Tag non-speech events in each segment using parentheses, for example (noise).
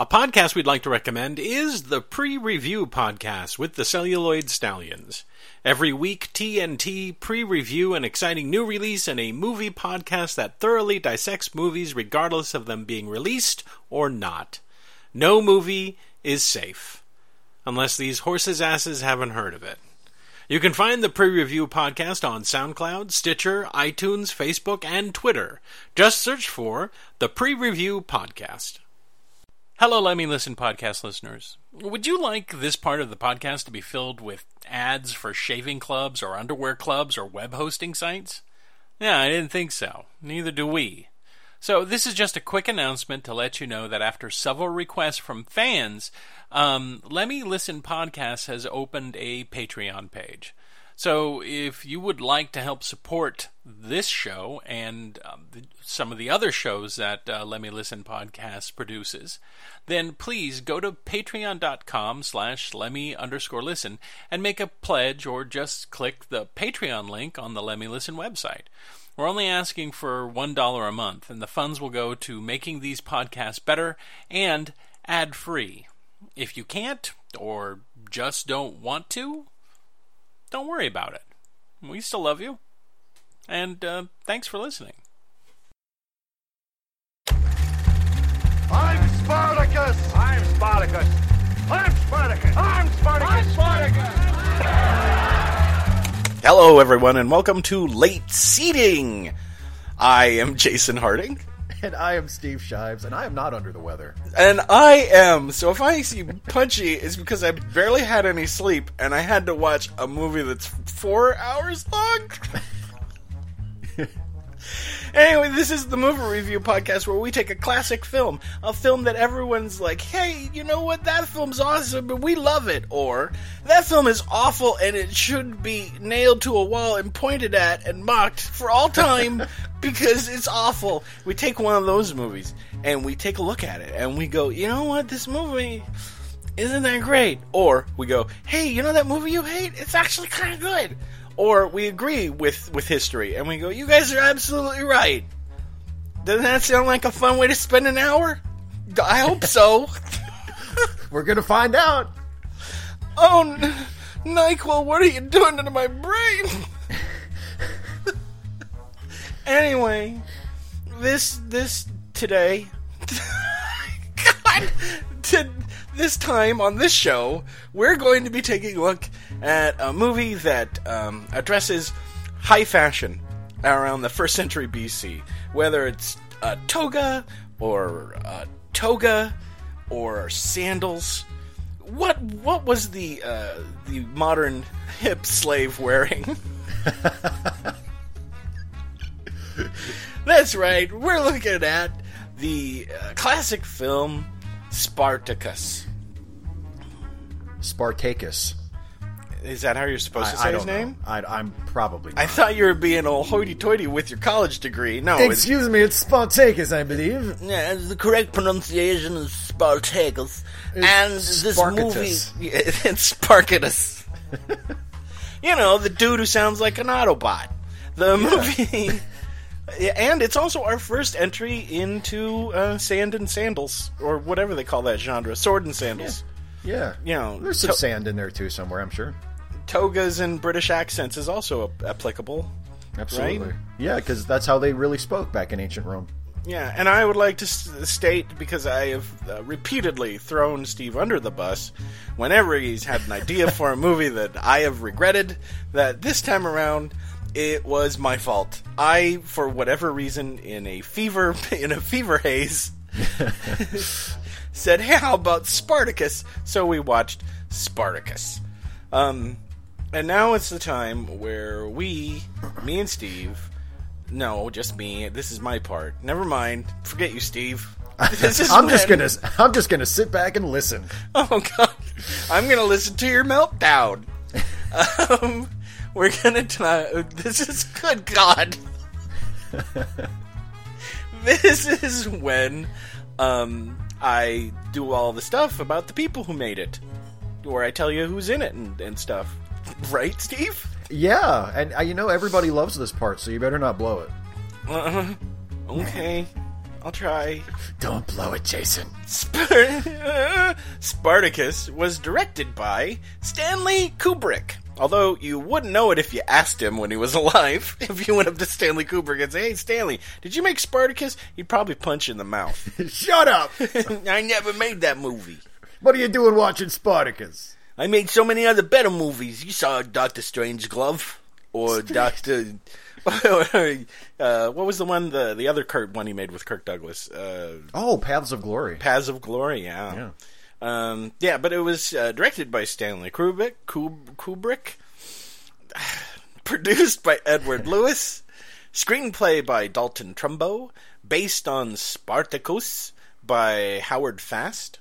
A podcast we'd like to recommend is the Pre Review Podcast with the Celluloid Stallions. Every week, TNT pre review an exciting new release and a movie podcast that thoroughly dissects movies regardless of them being released or not. No movie is safe. Unless these horses' asses haven't heard of it. You can find the pre review podcast on SoundCloud, Stitcher, iTunes, Facebook, and Twitter. Just search for the Pre Review Podcast. Hello, Let Me Listen podcast listeners. Would you like this part of the podcast to be filled with ads for shaving clubs or underwear clubs or web hosting sites? Yeah, I didn't think so. Neither do we. So, this is just a quick announcement to let you know that after several requests from fans, um, Let Me Listen Podcast has opened a Patreon page. So, if you would like to help support this show and um, the, some of the other shows that uh, Let Me Listen podcast produces, then please go to patreon.com slash lemmy underscore listen and make a pledge or just click the Patreon link on the Let Me Listen website. We're only asking for $1 a month, and the funds will go to making these podcasts better and ad free. If you can't, or just don't want to, don't worry about it. We still love you. And uh, thanks for listening. I'm Spartacus! I'm Spartacus! I'm Spartacus! I'm Spartacus! I'm Spartacus! Hello, everyone, and welcome to Late Seating. I am Jason Harding. And I am Steve Shives, and I am not under the weather. And I am. So if I see punchy, it's because I barely had any sleep and I had to watch a movie that's four hours long. (laughs) anyway, this is the movie review podcast where we take a classic film, a film that everyone's like, hey, you know what? That film's awesome and we love it. Or, that film is awful and it should be nailed to a wall and pointed at and mocked for all time (laughs) because it's awful. We take one of those movies and we take a look at it and we go, you know what? This movie isn't that great. Or we go, hey, you know that movie you hate? It's actually kind of good. Or we agree with, with history and we go, you guys are absolutely right. Doesn't that sound like a fun way to spend an hour? I hope so. (laughs) We're gonna find out. oh, N- NyQuil, what are you doing to my brain? (laughs) anyway, this, this, today, (laughs) God, to, this time on this show, we're going to be taking a look at a movie that um, addresses high fashion around the first century BC. Whether it's a toga or a toga or sandals. What what was the uh, the modern (laughs) hip slave wearing? (laughs) (laughs) That's right. We're looking at the uh, classic film Spartacus. Spartacus. Is that how you're supposed to say I, I his name? know. I, I'm probably. I thought you were being all hoity-toity with your college degree. No, it's, Excuse me, it's Spartacus, I believe. yeah, the correct pronunciation is Spartacus, It's and this Spartacus. movie (laughs) yeah, it's Spartacus. (laughs) you know, the dude who sounds like an Autobot. The movie, Yeah, (laughs) and it's also our first entry into uh, sand and sandals, or whatever they call that genre, sword and sandals. Yeah. You know, There's some to- sand in there too somewhere, I'm sure. togas and British accents is also a- applicable. Absolutely. Right? Yeah, because that's how they really spoke back in ancient Rome. Yeah, and I would like to s- state because I have uh, repeatedly thrown Steve under the bus whenever he's had an idea for a movie that I have regretted. That this time around, it was my fault. I, for whatever reason, in a fever (laughs) in a fever haze, (laughs) said, "Hey, how about Spartacus?" So we watched Spartacus. Um, and now it's the time where we, me and Steve, no, just me. This is my part. Never mind. Forget you, Steve. (laughs) I'm just gonna I'm just gonna sit back and listen. Oh God, I'm gonna listen to your meltdown. um, we're gonna try. This is good God. (laughs) this is when um, I do all the stuff about the people who made it, where I tell you who's in it and, and stuff. Right, Steve? Yeah, and uh, you know everybody loves this part, so you better not blow it. Uh, okay. I'll try. Don't blow it, Jason. Spar- (laughs) Spartacus was directed by Stanley Kubrick. Although you wouldn't know it if you asked him when he was (laughs) alive. If you went up to Stanley Kubrick and say, "Hey, Stanley, did you make Spartacus?" He'd probably punch you in the mouth. (laughs) Shut up! (laughs) I never made that movie. what are you doing watching Spartacus? I made so many other better movies. You saw Doctor Strange Glove or Doctor. uh, what was the one the the other Kurt one he made with Kirk Douglas? Uh, Oh, Paths of Glory. Paths of Glory. Yeah. Yeah. Um, yeah, but it was uh, directed by Stanley Kubrick. Kub- Kubrick. (sighs) Produced by Edward (laughs) Lewis. Screenplay by Dalton Trumbo. Based on Spartacus by Howard Fast.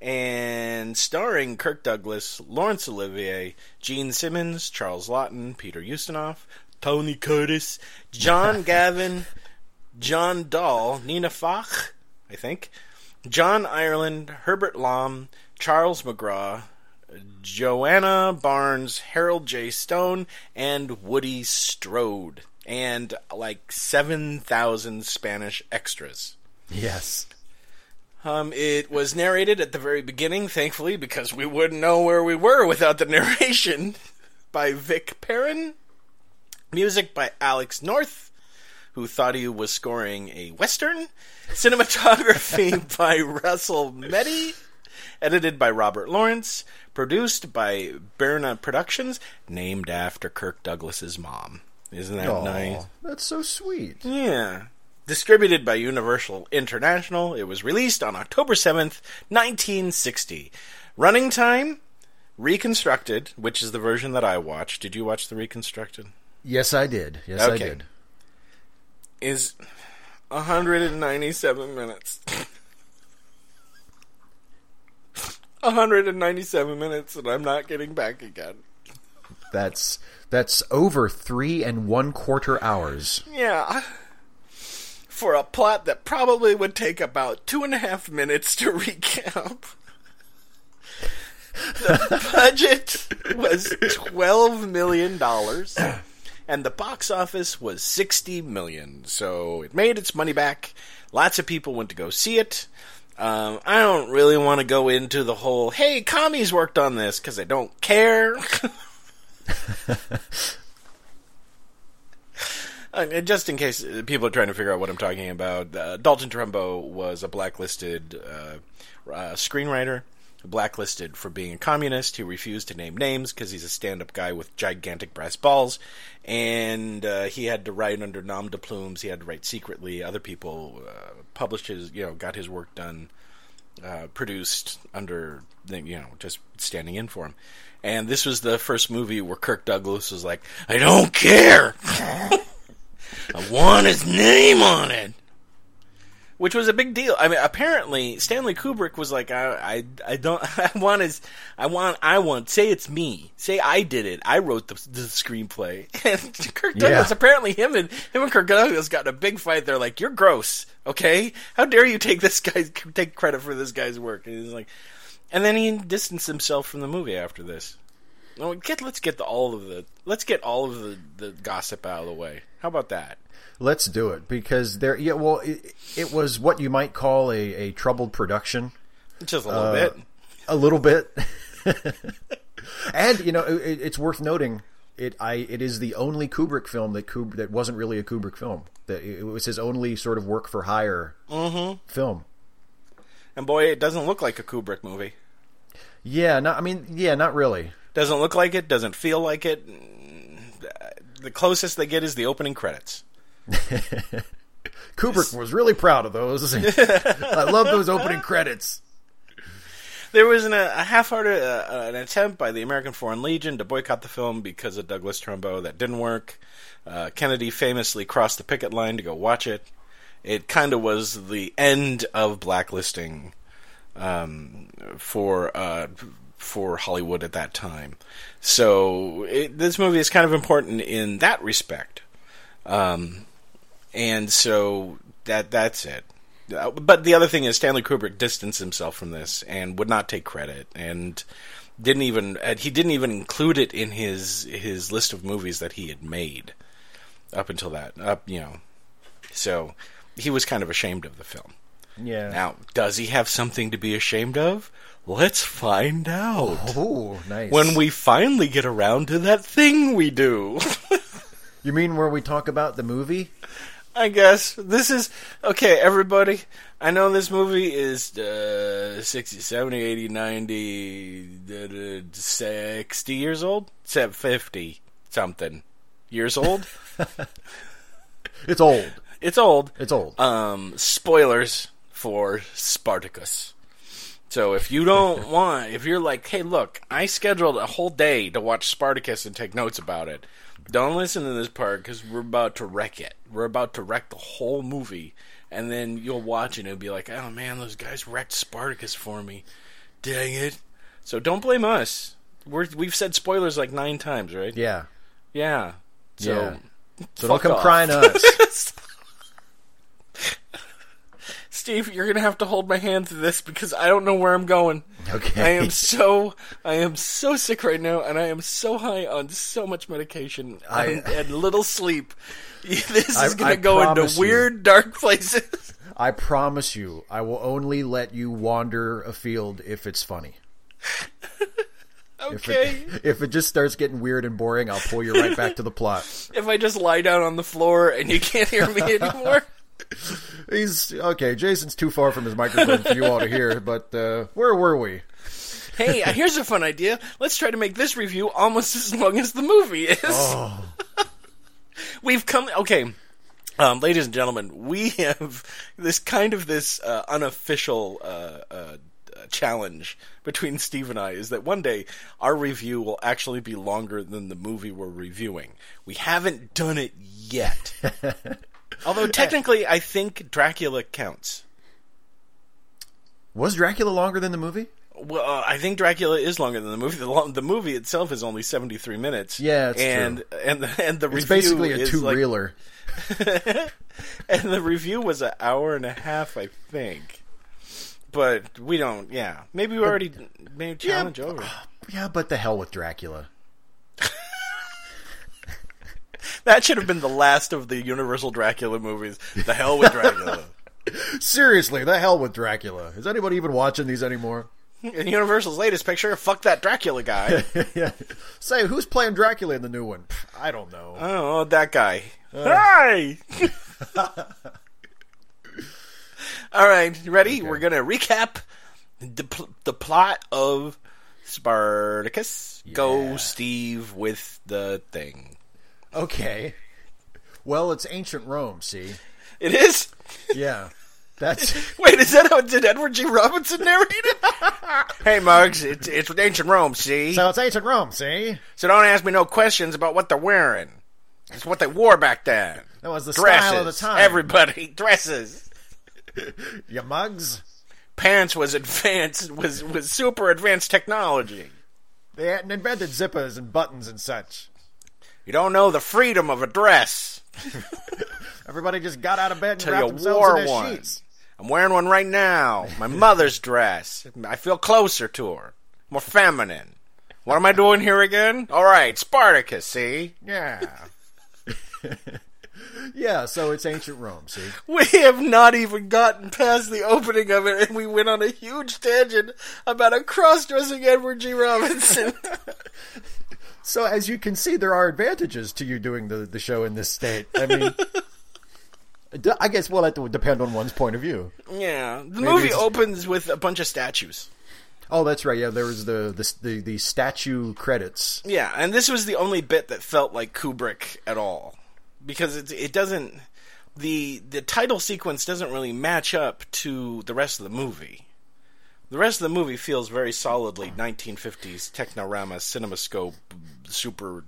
And starring Kirk Douglas, Laurence Olivier, Jean Simmons, Charles Laughton, Peter Ustinov, Tony Curtis, John (laughs) Gavin, John Dall, Nina Foch, I think, John Ireland, Herbert Lom, Charles McGraw, Joanna Barnes, Harold J. Stone, and Woody Strode, and like 7,000 Spanish extras. Yes. Um, it was narrated at the very beginning, thankfully, because we wouldn't know where we were without the (laughs) narration, by Vic Perrin. Music by Alex North, who thought he was scoring a western. Cinematography (laughs) by Russell Metty. Edited by Robert Lawrence. Produced by Bryna Productions, named after Kirk Douglas's mom. Isn't that Aw, nice? That's so sweet. Yeah. Distributed by Universal International, it was released on October 7th, 1960. Running time, reconstructed, which is the version that I watched. Did you watch the reconstructed? Yes, I did. Yes, I did. Is 197 minutes. (laughs) 197 minutes, and I'm not getting back again. That's that's over three and one quarter hours. Yeah. For a plot that probably would take about two and a half minutes to (laughs) recap. The (laughs) budget was $12 million, (clears throat) and the box office was 60 million. So it made its money back. Lots of people went to go see it. Um, I don't really want to go into the whole, hey, commies worked on this, because I don't care. (laughs) And just in case people are trying to figure out what I'm talking about, uh, Dalton Trumbo was a blacklisted uh, uh, screenwriter, blacklisted for being a communist. He refused to name names because he's a stand-up guy with gigantic brass balls, and uh, he had to write under nom de plumes. He had to write secretly. Other people uh, published his, you know, got his work done, uh, produced under, you know, just standing in for him. And this was the first movie where Kirk Douglas was like, "I don't care." (laughs) I want his name on it. Which was a big deal. I mean, apparently Stanley Kubrick was like, I, I, I don't, (laughs) I want his, I want, I want, say it's me, say I did it, I wrote the, the screenplay. (laughs) And Kirk Douglas, Yeah. apparently him and him and Kirk Douglas got in a big fight. They're like, you're gross, okay? How dare you take this guy's take credit for this guy's work? And he's like, and then he distanced himself from the movie after this. No, get let's get the, all of the let's get all of the, the gossip out of the way. How about that? Let's do it because there. Yeah, well, it, it was what you might call a, a troubled production, Just a little Uh, bit. a little bit. (laughs) and you know, it, it's worth noting it. I it is the only Kubrick film that Kub, that wasn't really a Kubrick film. That it was his only sort of work for hire film. And boy, it doesn't look like a Kubrick movie. Yeah, not. I mean, yeah, not really. Doesn't look like it. Doesn't feel like it. The closest they get is the opening credits. (laughs) Kubrick was really proud of those. (laughs) I love those opening credits. There was an, a half-hearted uh, an attempt by the American Foreign Legion to boycott the film because of Douglas Trumbo. That didn't work. Uh, Kennedy famously crossed the picket line to go watch it. It kind of was the end of blacklisting um, for uh, for Hollywood at that time. So it, this movie is kind of important in that respect. Um, and so that that's it. Uh, But the other thing is Stanley Kubrick distanced himself from this and would not take credit and didn't even uh, he didn't even include it in his his list of movies that he had made up until that up you know so he was kind of ashamed of the film. Yeah. Now, does he have something to be ashamed of? Let's find out. Oh, nice. When we finally get around to that thing we do. (laughs) you mean where we talk about the movie? I guess this is okay, everybody. I know this movie is uh, 60, 70, 80, 90, uh, 60 years old? 50 something years old. (laughs) (laughs) It's old. it's old. It's old. Um, spoilers for Spartacus. So if you don't (laughs) want, if you're like, hey, look, I scheduled a whole day to watch Spartacus and take notes about it, don't listen to this part because we're about to wreck it. We're about to wreck the whole movie, and then you'll watch it and be like, oh man, those guys wrecked Spartacus for me. Dang it! So don't blame us. We're, we've said spoilers like nine times, right? yeah. Yeah. So, Yeah. So don't come off. crying to us. (laughs) Steve, you're gonna have to hold my hand through this because I don't know where I'm going. (laughs) Okay. I am so I am so sick right now, and I am so high on so much medication I- and, and little sleep. (laughs) This I- is gonna go into promise you. weird, dark places. I promise you, I will only let you wander afield if it's funny. If Okay, it, (laughs) if it just starts getting weird and boring, I'll pull you right back to the plot. if I just lie down on the floor and you can't hear me anymore. (laughs) He's okay. Jason's too far from his microphone for you all to hear. (laughs) But uh, where were we? hey, uh, here's a fun idea. Let's try to make this review almost (laughs) as long as the movie is. Oh, We've come okay. Um, ladies and gentlemen, we have this kind of this uh, unofficial uh, uh, uh, challenge between Steve and I is that one day our review will actually be longer than the movie we're reviewing. We haven't done it yet. Although (laughs) technically, I think Dracula counts. was Dracula longer than the movie? Well, uh, I think Dracula is longer than the movie. The, lo- the movie itself is only seventy three minutes. Yeah, it's and and the, and the It's review basically a two like- reeler. (laughs) and the review was an hour and a half, I think. But we don't. Yeah, maybe we already made challenge over. (sighs) Yeah, but the hell with Dracula. (laughs) That should have been the last of the Universal Dracula movies. The hell with Dracula. (laughs) Seriously, the hell with Dracula. Is anybody even watching these anymore? In Universal's latest picture, fuck that Dracula guy. yeah. (laughs) Say, who's playing Dracula in the new one? I don't know. oh, oh that guy. Uh. Hi. All right, ready? We're gonna recap the pl- the plot of Spartacus. Go, Steve, with the thing. Okay. Well, it's ancient Rome, see? It is. Yeah. That's (laughs) Wait, is that how did Edward G. Robinson narrate it? (laughs) hey, Muggs, it's it's ancient Rome, see? so it's ancient Rome, see? So don't ask me no questions about what they're wearing. It's what they wore back then. That was the Dresses. style of the time. Everybody (laughs) dresses. you mugs. Pants was advanced was was super advanced technology. They hadn't invented zippers and buttons and such. You don't know the freedom of a dress. (laughs) Everybody just got out of bed and Till wrapped you themselves wore in their one. sheets. I'm wearing one right now. My mother's dress. I feel closer to her. More feminine. What am I doing here again? All right, Spartacus, see? Yeah. (laughs) yeah, so it's ancient Rome, see? We have not even gotten past the opening of it, and we went on a huge tangent about a cross-dressing Edward G. Robinson. (laughs) So as you can see, there are advantages to you doing the, the show in this state. I mean, (laughs) I guess we'll have to depend on one's point of view. yeah, the movie it's- opens with a bunch of statues. Oh, that's right. Yeah, there was the the the, the statue credits. Yeah, and this was the only bit that felt like Kubrick at all, because it it doesn't the the title sequence doesn't really match up to the rest of the movie. The rest of the movie feels very solidly 1950s Technirama CinemaScope super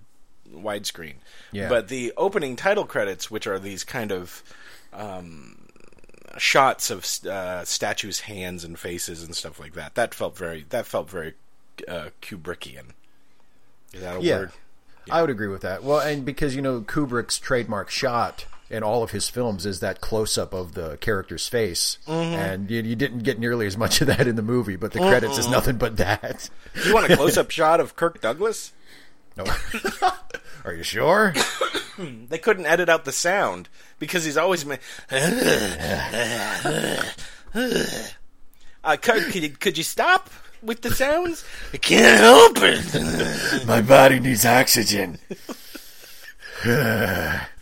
widescreen. Yeah. But the opening title credits, which are these kind of um, shots of uh, statues' hands and faces and stuff like that, that felt very that felt very uh, Kubrickian. Is that a Yeah. word? I would agree with that. Well, and because you know Kubrick's trademark shot in all of his films is that close up of the character's face, Mm-hmm. and you, you didn't get nearly as much of that in the movie. But the credits is nothing but that. You want a close-up (laughs) shot of Kirk Douglas? No. Are you sure? (coughs) They couldn't edit out the sound because he's always. Ma- (coughs) uh, could, could, you, could you stop with the sounds? I can't help it. My body needs oxygen. (laughs)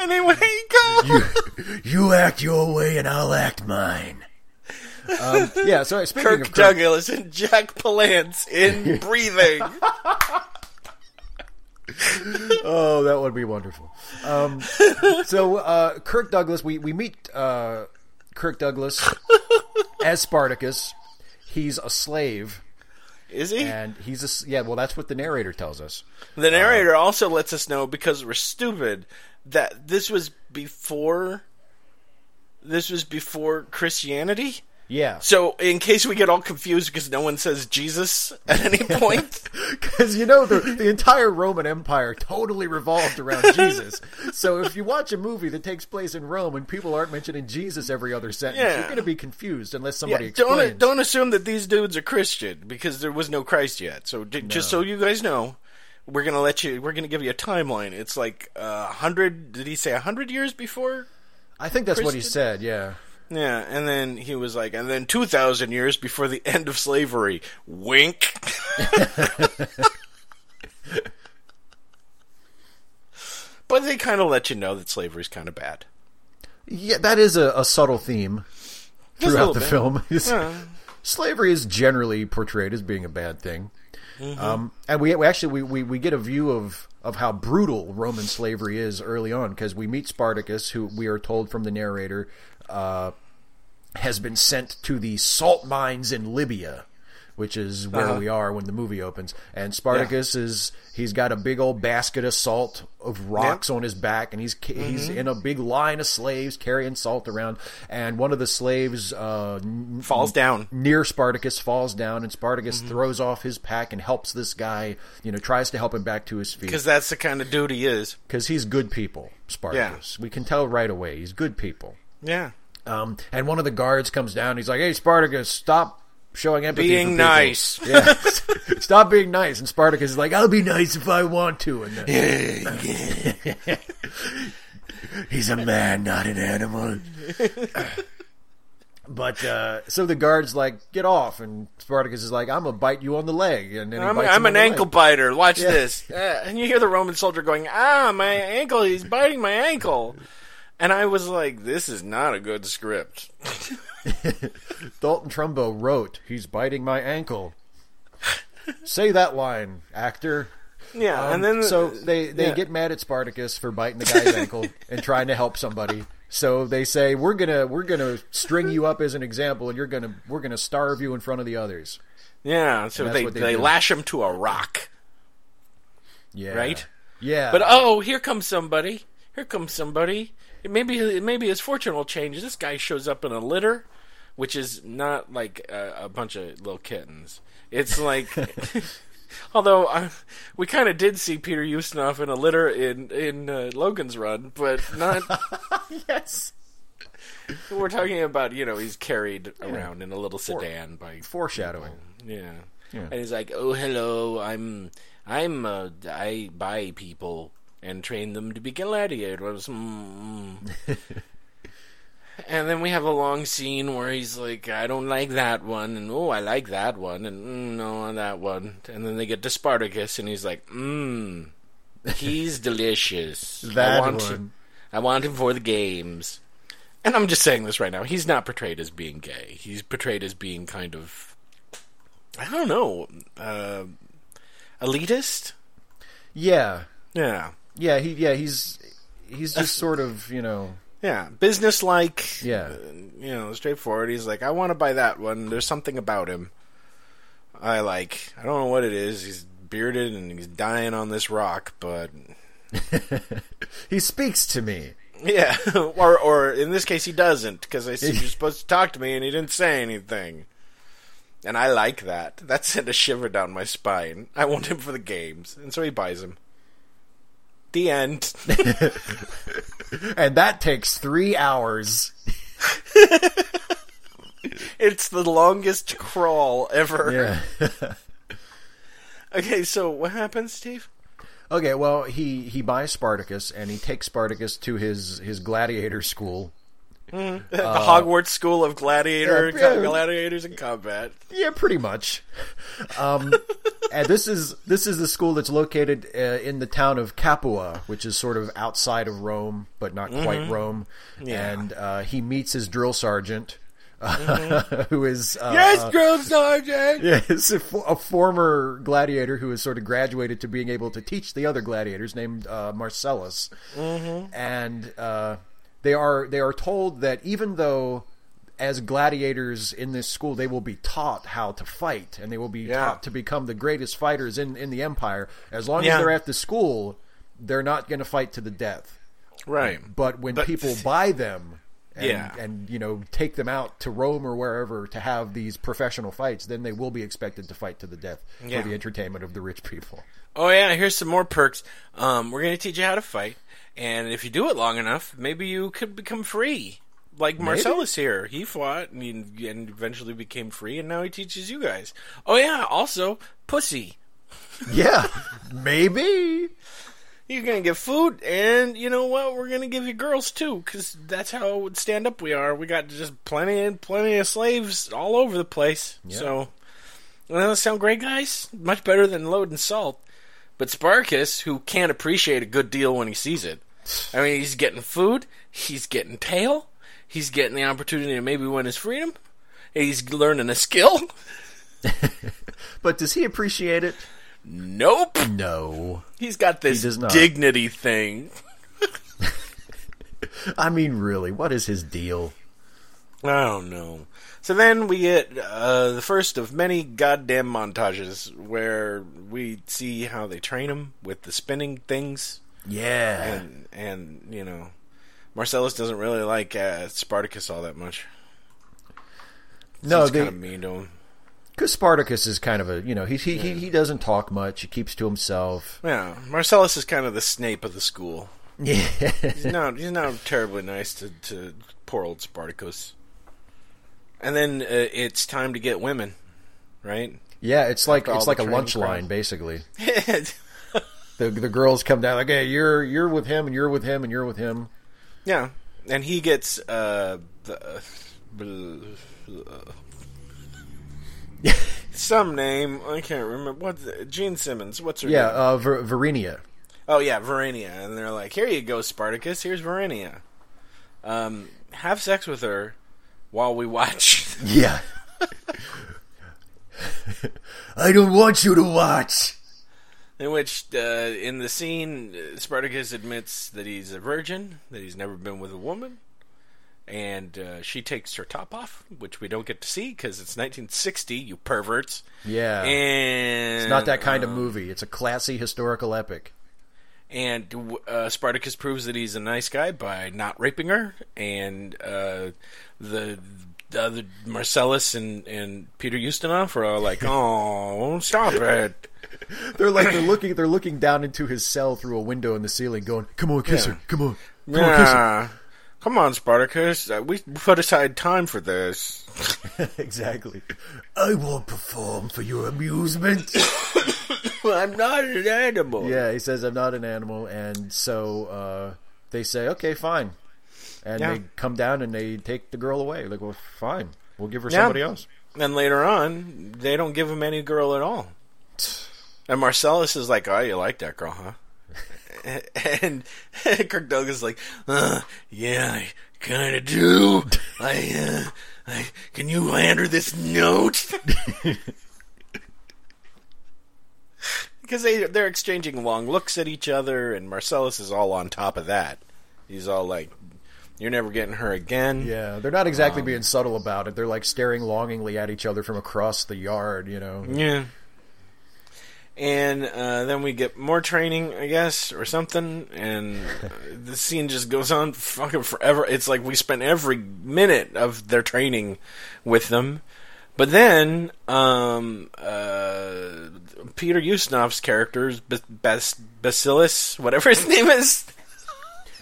anyway, (laughs) go. You act your way and I'll act mine. Um, yeah, so speaking Kirk of Kirk, Douglas and Jack Palance in (laughs) breathing. oh, that would be wonderful. Um, so uh, Kirk Douglas, we we meet uh, Kirk Douglas as Spartacus. He's a slave, Is he? and he's a yeah. Well, that's what the narrator tells us. The narrator also lets us know because we're stupid that this was before. This was before Christianity. Yeah, So, in case we get all confused because no one says Jesus at any (laughs) point, because you know the the entire Roman Empire totally revolved around (laughs) Jesus. So if you watch a movie that takes place in Rome and people aren't mentioning Jesus every other sentence, Yeah. you're going to be confused unless somebody explains. don't don't assume that these dudes are Christian because there was no Christ yet. So, j- just so you guys know, we're gonna let you. We're gonna give you a timeline. It's like uh, a hundred. Did he say a hundred years before? I think that's what he said. Yeah. Yeah, and then he was like, and then two thousand years before the end of slavery. Wink. (laughs) but they kind of let you know that slavery's kind of bad. Yeah, that is a, a subtle theme throughout the bit. film. (laughs) Yeah. Slavery is generally portrayed as being a bad thing, Mm-hmm. um, and we, we actually we, we, we get a view of, of how brutal Roman slavery is early on because we meet Spartacus, who we are told from the narrator uh, has been sent to the salt mines in Libya. Which is where Uh-huh. we are when the movie opens, and Spartacus is he's got a big old basket of salt of rocks on his back, and he's—he's Mm-hmm. in a big line of slaves carrying salt around, and one of the slaves uh, n- Falls down. near Spartacus falls down, and Spartacus Mm-hmm. throws off his pack and helps this guy. You know, tries to help him back to his feet Because that's the kind of dude he is. because he's good people. Spartacus, we can tell right away he's good people. Yeah. Um, and one of the guards comes down. He's like, "Hey, Spartacus, stop." Showing empathy, Being nice. Yeah, (laughs) stop being nice. And Spartacus is like, "I'll be nice if I want to." And then, (laughs) he's a man, not an animal. But uh, so the guard's like, "Get off!" And Spartacus is like, "I'm gonna bite you on the leg." And then he I'm, I'm an ankle leg. biter. Watch Yeah. this. Uh, and you hear the Roman soldier going, ah, my ankle, he's biting my ankle. And I was like, this is not a good script. (laughs) (laughs) Dalton Trumbo wrote, "He's biting my ankle." Say that line, actor. Yeah, Um, and then so they they yeah. get mad at Spartacus for biting the guy's ankle and trying to help somebody. So they say we're gonna we're gonna string you up as an example, and you're gonna we're gonna starve you in front of the others. yeah, so they they they lash him to a rock, Yeah, right? Yeah, But oh, here comes somebody. Here comes somebody. Maybe maybe his fortune will change. This guy shows up in a litter, which is not like a, a bunch of little kittens. It's like, (laughs) although I, we kind of did see Peter Ustinov in a litter in in uh, Logan's Run, but not. (laughs) yes, we're talking about you know he's carried around in a little sedan by foreshadowing. yeah. Yeah. And he's like, "Oh, hello. I'm I'm uh, I buy people and train them to be gladiators." Mm, mm. and then we have a long scene where he's like, "I don't like that one," and "Oh, I like that one," and mm, "No, that one." And then they get to Spartacus, and he's like, "Mmm, he's (laughs) delicious. I That want one. I want him for the games." And I'm just saying this right now. He's not portrayed as being gay. He's portrayed as being kind of I don't know, uh, elitist. Yeah, Yeah, yeah, he yeah he's he's just sort of you know yeah, business-like. Yeah. uh, you know, straightforward. He's like, I want to buy that one. There's something about him I like. I don't know what it is. He's bearded and he's dying on this rock, but (laughs) he speaks to me. yeah, (laughs) or or in this case, he doesn't because I said (laughs) you're supposed to talk to me, and he didn't say anything. And I like that. That sent a shiver down my spine. I want him for the games, and so he buys him. The end. (laughs) And that takes three hours. (laughs) It's the longest crawl ever. Yeah. (laughs) Okay, so what happens, Steve? Okay, well, he he buys Spartacus and he takes Spartacus to his his gladiator school. The Hogwarts School of Gladiator, Uh, yeah, yeah. Gladiators in Combat. Yeah, pretty much. Um, (laughs) and this is this is the school that's located uh, in the town of Capua, which is sort of outside of Rome, but not quite Rome. Yeah. And uh, he meets his drill sergeant, (laughs) who is uh, Yes, Drill Sergeant. (laughs) Yes, a, a former gladiator who has sort of graduated to being able to teach the other gladiators, named uh, Marcellus, mm-hmm. and uh, they are they are told that even though as gladiators in this school they will be taught how to fight and they will be Yeah. taught to become the greatest fighters in, in the empire as long Yeah. as they're at the school they're not going to fight to the death Right. but when But- people buy them and, Yeah. and you know take them out to Rome or wherever to have these professional fights, then they will be expected to fight to the death Yeah. for the entertainment of the rich people. Oh yeah, here's some more perks. Um, we're gonna teach you how to fight, and if you do it long enough, maybe you could become free. Like Marcellus here, he fought and, he, and eventually became free, and now he teaches you guys. Oh yeah, also pussy. (laughs) Yeah, maybe. You're gonna get food, and you know what? We're gonna give you girls too, because that's how stand up we are. We got just plenty and plenty of slaves all over the place. So, well, that sound great, guys. Much better than load and salt. But Sparkus, who can't appreciate a good deal when he sees it, I mean, he's getting food, he's getting tail, he's getting the opportunity to maybe win his freedom, he's learning a skill. (laughs) But does he appreciate it? Nope, No. he's got this He dignity thing. (laughs) I mean, really, what is his deal? I don't know. So then we get uh, the first of many goddamn montages where we see how they train him with the spinning things, Yeah. and and you know, Marcellus doesn't really like uh, Spartacus all that much. no, He's they, kind of mean to him. because Spartacus is kind of a you know he he, he he doesn't talk much. He keeps to himself. Yeah, Marcellus is kind of the Snape of the school. Yeah. He's not he's not terribly nice to, to poor old Spartacus. And then uh, it's time to get women, right? Yeah, it's like After all it's like a lunch crowd. line basically. (laughs) The the girls come down like, "Hey, you're you're with him and you're with him and you're with him." Yeah, and he gets uh, the, (laughs) some name I can't remember. What Jean Simmons? What's her name? Yeah, name? uh, Ver- Varinia. oh yeah, Varinia. And they're like, "Here you go, Spartacus. Here's Varinia. Um, have sex with her while we watch." (laughs) Yeah. (laughs) I don't want you to watch. In which, uh, in the scene, Spartacus admits that he's a virgin, that he's never been with a woman, and uh, she takes her top off, which we don't get to see because it's 1960. You perverts! Yeah. And it's not that kind of uh, movie. It's a classy historical epic. And uh, Spartacus proves that he's a nice guy by not raping her, and uh, the. The other Marcellus and, and Peter Ustinov are all like, (laughs) "Oh, stop it!" (laughs) They're like they're looking they're looking down into his cell through a window in the ceiling, going, "Come on, kiss Yeah. her. Come on, come on, kiss her." Come on, Spartacus. Uh, we put aside time for this. (laughs) exactly. I won't perform for your amusement. (coughs) I'm not an animal. yeah, he says I'm not an animal, and so uh, they say, "Okay, fine," and Yeah. they come down and they take the girl away. Like, well, fine, we'll give her Yeah. somebody else. And later on, they don't give him any girl at all. And Marcellus is like, "Oh, you like that girl, huh?" (laughs) and (laughs) Kirk Douglas is like, uh, "Yeah, I kind of do. I, uh, I, can you hand her this note?" (laughs) Because they they're exchanging long looks at each other, and Marcellus is all on top of that. He's all like, "You're never getting her again." Yeah, they're not exactly being subtle about it. They're like staring longingly at each other from across the yard. You know. Yeah. And uh, then we get more training, I guess, or something, and (laughs) the scene just goes on fucking forever. It's like we spent every minute of their training with them. But then, um, uh, Peter Ustinov's character, Bas- Bas- Basilis, whatever his name is,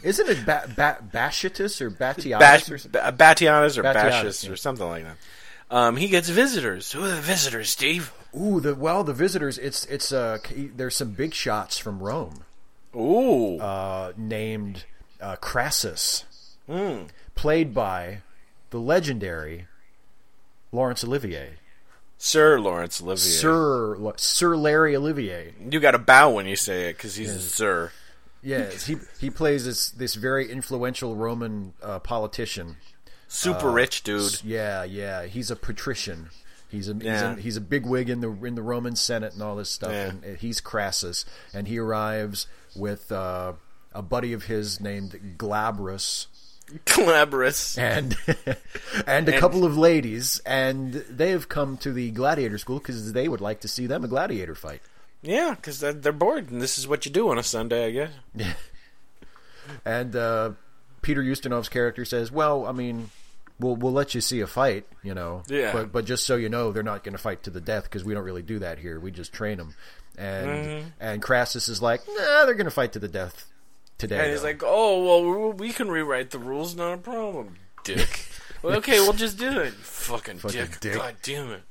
Isn't it ba- ba- Bashitus or Batiatus Bash, or something? Batianus or Batianus, yeah. or something like that. Um, he gets visitors. Who are the visitors, Steve? Ooh, the well, the visitors. It's it's uh, there's some big shots from Rome. Ooh, uh, named uh, Crassus, played by the legendary Laurence Olivier, Sir Laurence Olivier. Sir Sir Larry Olivier. You got to bow when you say it because he's a sir. Yes, he he plays this this very influential Roman uh, politician. Super rich dude. Yeah, yeah, he's a patrician. He's a he's, a he's a big wig in the in the Roman Senate and all this stuff. Yeah. And he's Crassus, and he arrives with uh, a buddy of his named Glabrus. Glabrous. and (laughs) and a And- couple of ladies, and they have come to the gladiator school because they would like to see them a gladiator fight. Yeah, because they're, they're bored, and this is what you do on a Sunday, I guess. Yeah. (laughs) And uh, Peter Ustinov's character says, "Well, I mean, we'll we'll let you see a fight, you know, Yeah. but but just so you know, they're not going to fight to the death because we don't really do that here. We just train them." And Mm-hmm. and Crassus is like, "Nah, they're going to fight to the death today." And he's though." like, "Oh well, we can rewrite the rules, not a problem, Dick." (laughs) well, okay, we'll just do it. Fucking, Fucking dick. dick. God damn it.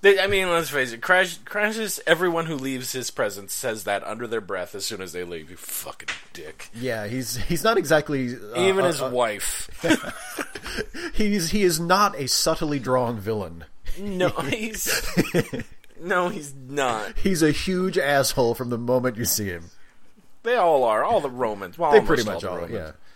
They, I mean, let's face it. Crash, crashes. Everyone who leaves his presence says that under their breath as soon as they leave. You fucking dick. "Yeah, he's he's not exactly uh, Even uh, his uh, wife. (laughs) he's he is not a subtly drawn villain. no, (laughs) he's no, he's not. He's a huge asshole from the moment you see him. They all are. All the Romans. Well, They pretty much all, all, the Romans. yeah.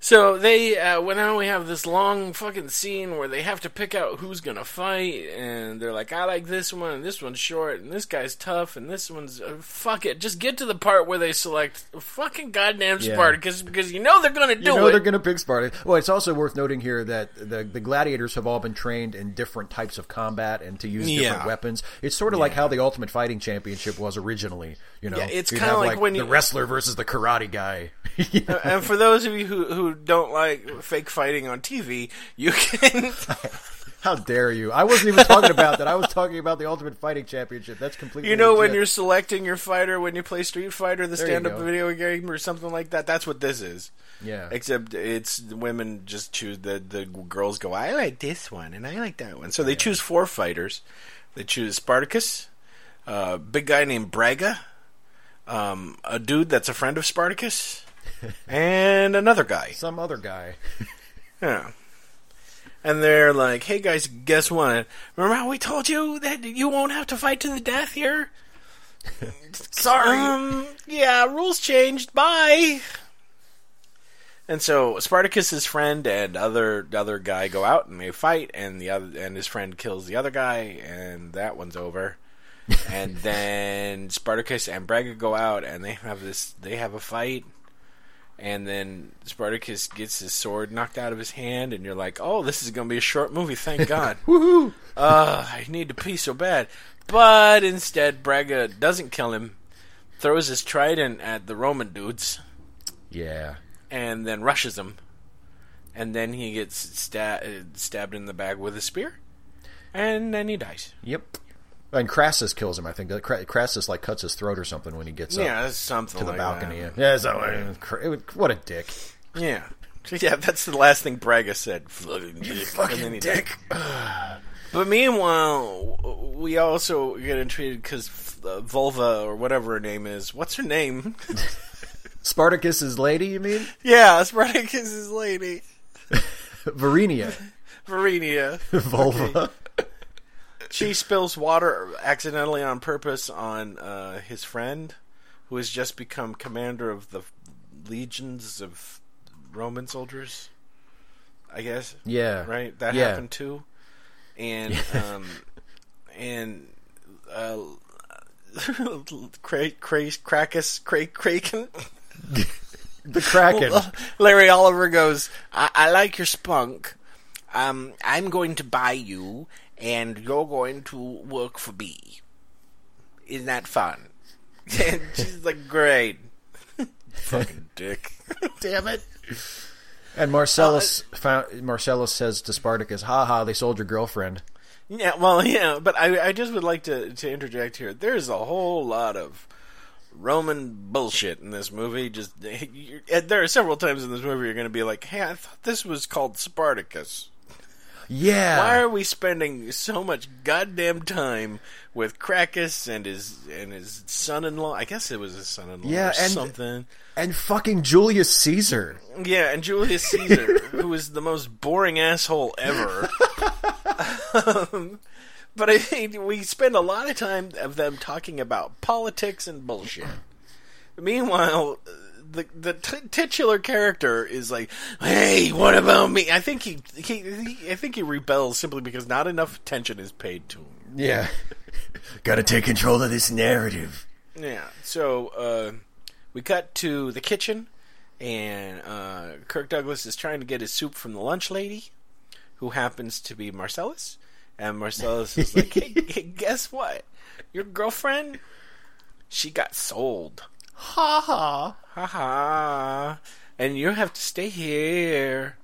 So they, uh, well, now we have this long fucking scene where they have to pick out who's gonna fight, and they're like, I like this one, and this one's short, and this guy's tough, and this one's uh, fuck it. Just get to the part where they select fucking goddamn Yeah. Spartacus because you know they're gonna do it. You know it. they're going to pick Spartacus. Well, it's also worth noting here that the the gladiators have all been trained in different types of combat and to use different Yeah. weapons. It's sort of like how the Ultimate Fighting Championship was originally. You know, Yeah, it's kinda have, like when the you- wrestler versus the karate guy. (laughs) and for those of you who who don't like fake fighting on TV, you can. (laughs) How dare you? I wasn't even talking about that. I was talking about the Ultimate Fighting Championship. That's completely. You know when you're selecting your fighter when you play Street Fighter, the stand-up video game or something like that. That's what this is. yeah. Except it's women just choose the the girls go. I like this one and I like that one. So they choose four fighters. They choose Spartacus, a big guy named Braga, um, a dude that's a friend of Spartacus, and another guy. Some other guy. (laughs) Yeah. And they're like, "Hey guys, guess what? Remember how we told you that you won't have to fight to the death here? (laughs) Sorry. Um, yeah, rules changed. Bye." And so Spartacus's friend and other other guy go out and they fight, and the other and his friend kills the other guy, and that one's over. (laughs) and then Spartacus and Braga go out and they have this they have a fight, and then Spartacus gets his sword knocked out of his hand, and you're like, oh, this is gonna be a short movie, thank (laughs) God. Woohoo! uh, I need to pee so bad. But instead, Braga doesn't kill him, throws his trident at the Roman dudes, Yeah. and then rushes them. And then he gets sta- stabbed in the back with a spear, and then he dies. Yep. And Crassus kills him. I think Crassus like cuts his throat or something when he gets up Yeah, that's something to the like balcony. That. Yeah, so, cra- it would- what a dick. Yeah, (laughs) yeah, that's the last thing Braga said. Fucking dick. then he. But meanwhile, we also get entreated because uh, Vulva or whatever her name is. What's her name? (laughs) Spartacus's lady, you mean? yeah, Spartacus's lady, (laughs) Varinia. Verinia. Vulva. She spills water accidentally on purpose on uh, his friend, who has just become commander of the legions of Roman soldiers. I guess. Yeah. right? That Yeah. happened too, and (laughs) um, and uh, (laughs) Cra- Cra- Crackus, Cra- Kraken. (laughs) The Kraken. Larry Oliver goes, I-, "I like your spunk. Um, I'm going to buy you, and you're going to work for me. Isn't that fun?" (laughs) And she's like, "Great." (laughs) Fucking dick. (laughs) Damn it. And Marcellus uh, found, Marcellus says to Spartacus, "Ha ha! They sold your girlfriend." Yeah, well, yeah, but I, I just would like to, to interject here. There's a whole lot of Roman bullshit in this movie. Just you there are several times in this movie you're going to be like, "Hey, I thought this was called Spartacus." Yeah. Why are we spending so much goddamn time with Crackus and his and his son-in-law? I guess it was his son-in-law Yeah, or and- something. and fucking Julius Caesar. Yeah, and Julius Caesar, (laughs) who is the most boring asshole ever. um, but I think we spend a lot of time of them talking about politics and bullshit. Meanwhile, the the t- titular character is like, "Hey, what about me?" I think he, he, he I think he rebels simply because not enough attention is paid to him. Yeah. (laughs) Gotta take control of this narrative. Yeah. So uh, we cut to the kitchen, and uh, Kirk Douglas is trying to get his soup from the lunch lady, who happens to be Marcellus. And Marcellus is like, (laughs) hey, hey, guess what? Your girlfriend, she got sold. Ha ha. Ha ha. And you have to stay here.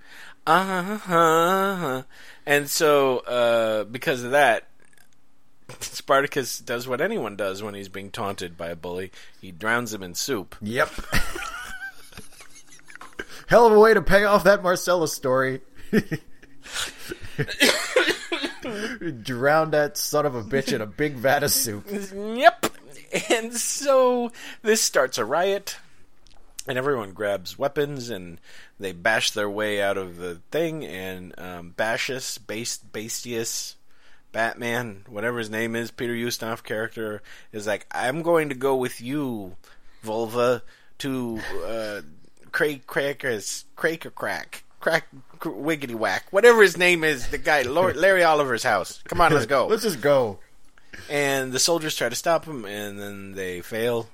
Uh huh. And so, uh, because of that, (laughs) Spartacus does what anyone does when he's being taunted by a bully. He drowns him in soup. Yep. (laughs) Hell of a way to pay off that Marcellus story. (laughs) Drowned that son of a bitch in a big vat of soup. Yep. (laughs) And so this starts a riot, and everyone grabs weapons and they bash their way out of the thing. And um, Bashus, Bas- Bastius, Batman, whatever his name is, Peter Ustinov character, is like, I'm going to go with you, Vulva, to uh, Craig Crackers, Crack Crack. Crack, wiggity whack, whatever his name is, the guy, (laughs) Larry Oliver's house. Come on, let's go. Let's just go. And the soldiers try to stop him, and then they fail.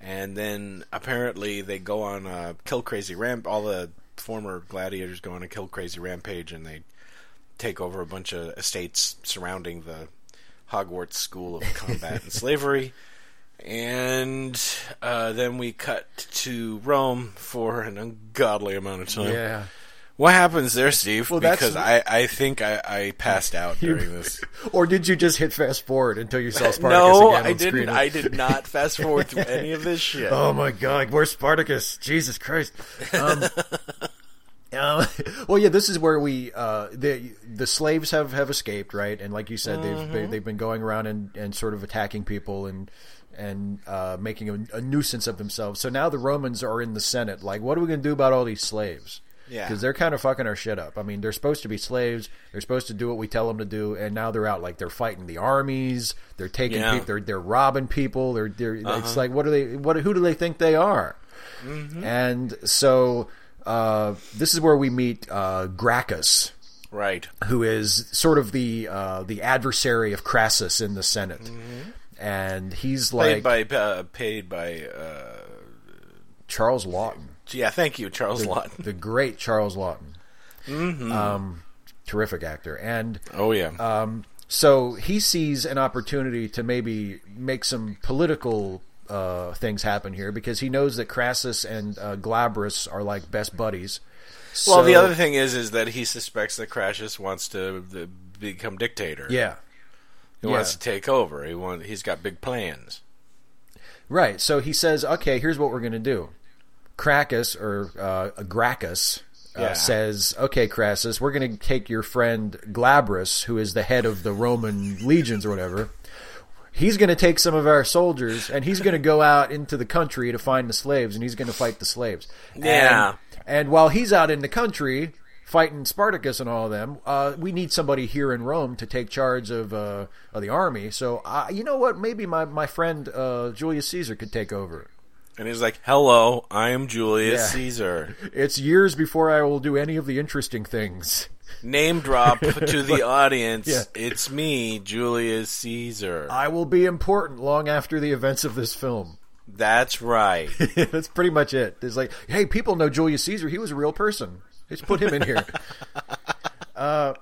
And then apparently they go on a kill crazy ramp. All the former gladiators go on a kill crazy rampage, and they take over a bunch of estates surrounding the Hogwarts School of Combat and (laughs) Slavery. And uh, then we cut to Rome for an ungodly amount of time. Yeah. What happens there, Steve? Well, because I, I think I, I passed out during this. (laughs) Or did you just hit fast forward until you saw (laughs) Spartacus no, again on I didn't. screen? I did not fast forward through any of this shit. Oh my god, where's Spartacus? Jesus Christ. Um, (laughs) uh, well, yeah, this is where we uh, the the slaves have, have escaped, right? And like you said, they've they, they've been going around and, and sort of attacking people and and uh, making a, a nuisance of themselves. So now the Romans are in the Senate. Like, what are we going to do about all these slaves? Yeah. because they're kind of fucking our shit up. I mean, they're supposed to be slaves. They're supposed to do what we tell them to do, and now they're out like they're fighting the armies. They're taking, Yeah. people, they're they're robbing people. They're they're it's like what are they? What who do they think they are? And so uh, this is where we meet uh, Gracchus, Right. who is sort of the uh, the adversary of Crassus in the Senate, and he's like Paid by uh, paid by. Uh, Charles Laughton, yeah, thank you, Charles Laughton. the great Charles Laughton, um, terrific actor, and Oh yeah. Um, so he sees an opportunity to maybe make some political uh, things happen here because he knows that Crassus and uh, Glabrus are like best buddies. well, the other thing is, is that he suspects that Crassus wants to uh, become dictator. yeah, he yeah. wants to take over. He want. He's got big plans. right. So he says, "Okay, here's what we're going to do." Crackus or uh, Gracchus uh, Yeah. says, "Okay, Crassus, we're going to take your friend Glabrus, who is the head of the Roman legions or whatever." He's going to take some of our soldiers and he's going to go out into the country to find the slaves and he's going to fight the slaves. Yeah. And, and while he's out in the country fighting Spartacus and all of them, uh, we need somebody here in Rome to take charge of, uh, of the army. So, uh, you know what? Maybe my, my friend uh, Julius Caesar could take over. And he's like, "Hello, I am Julius Yeah. Caesar." (laughs) It's years before I will do any of the interesting things. Name drop (laughs) to the audience. Yeah. It's me, Julius Caesar. I will be important long after the events of this film. That's right. (laughs) That's pretty much it. It's like, hey, people know Julius Caesar. He was a real person. Let's put him in here. uh,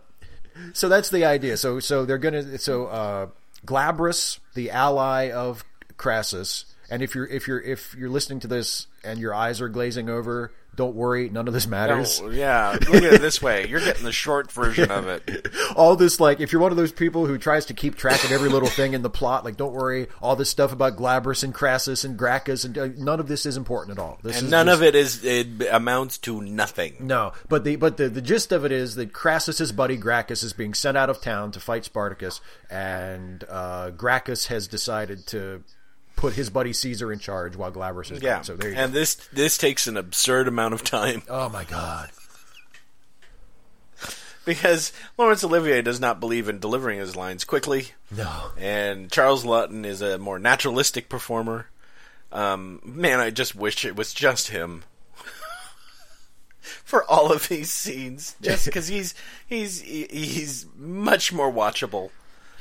so that's the idea. So so they're gonna so uh, Glabrus, the ally of Crassus, and if you're if you're if you're listening to this and your eyes are glazing over, Don't worry, none of this matters. Oh, yeah, look at it this way. You're getting the short version of it. (laughs) all this like if you're one of those people who tries to keep track of every little thing in the plot like don't worry all this stuff about Glabrus and Crassus and Gracchus and uh, none of this is important at all this And none just- of it is it amounts to nothing. no but the but the, the gist of it is that Crassus's buddy Gracchus is being sent out of town to fight Spartacus and uh, Gracchus has decided to put his buddy Caesar in charge while Glabrus is Yeah. gone so there you and go. this this takes an absurd amount of time. (laughs) Oh my god. Because Laurence Olivier does not believe in delivering his lines quickly. no. And Charles Laughton is a more naturalistic performer. Um, man, I just wish it was just him. (laughs) For all of these scenes, just (laughs) because he's he's he's much more watchable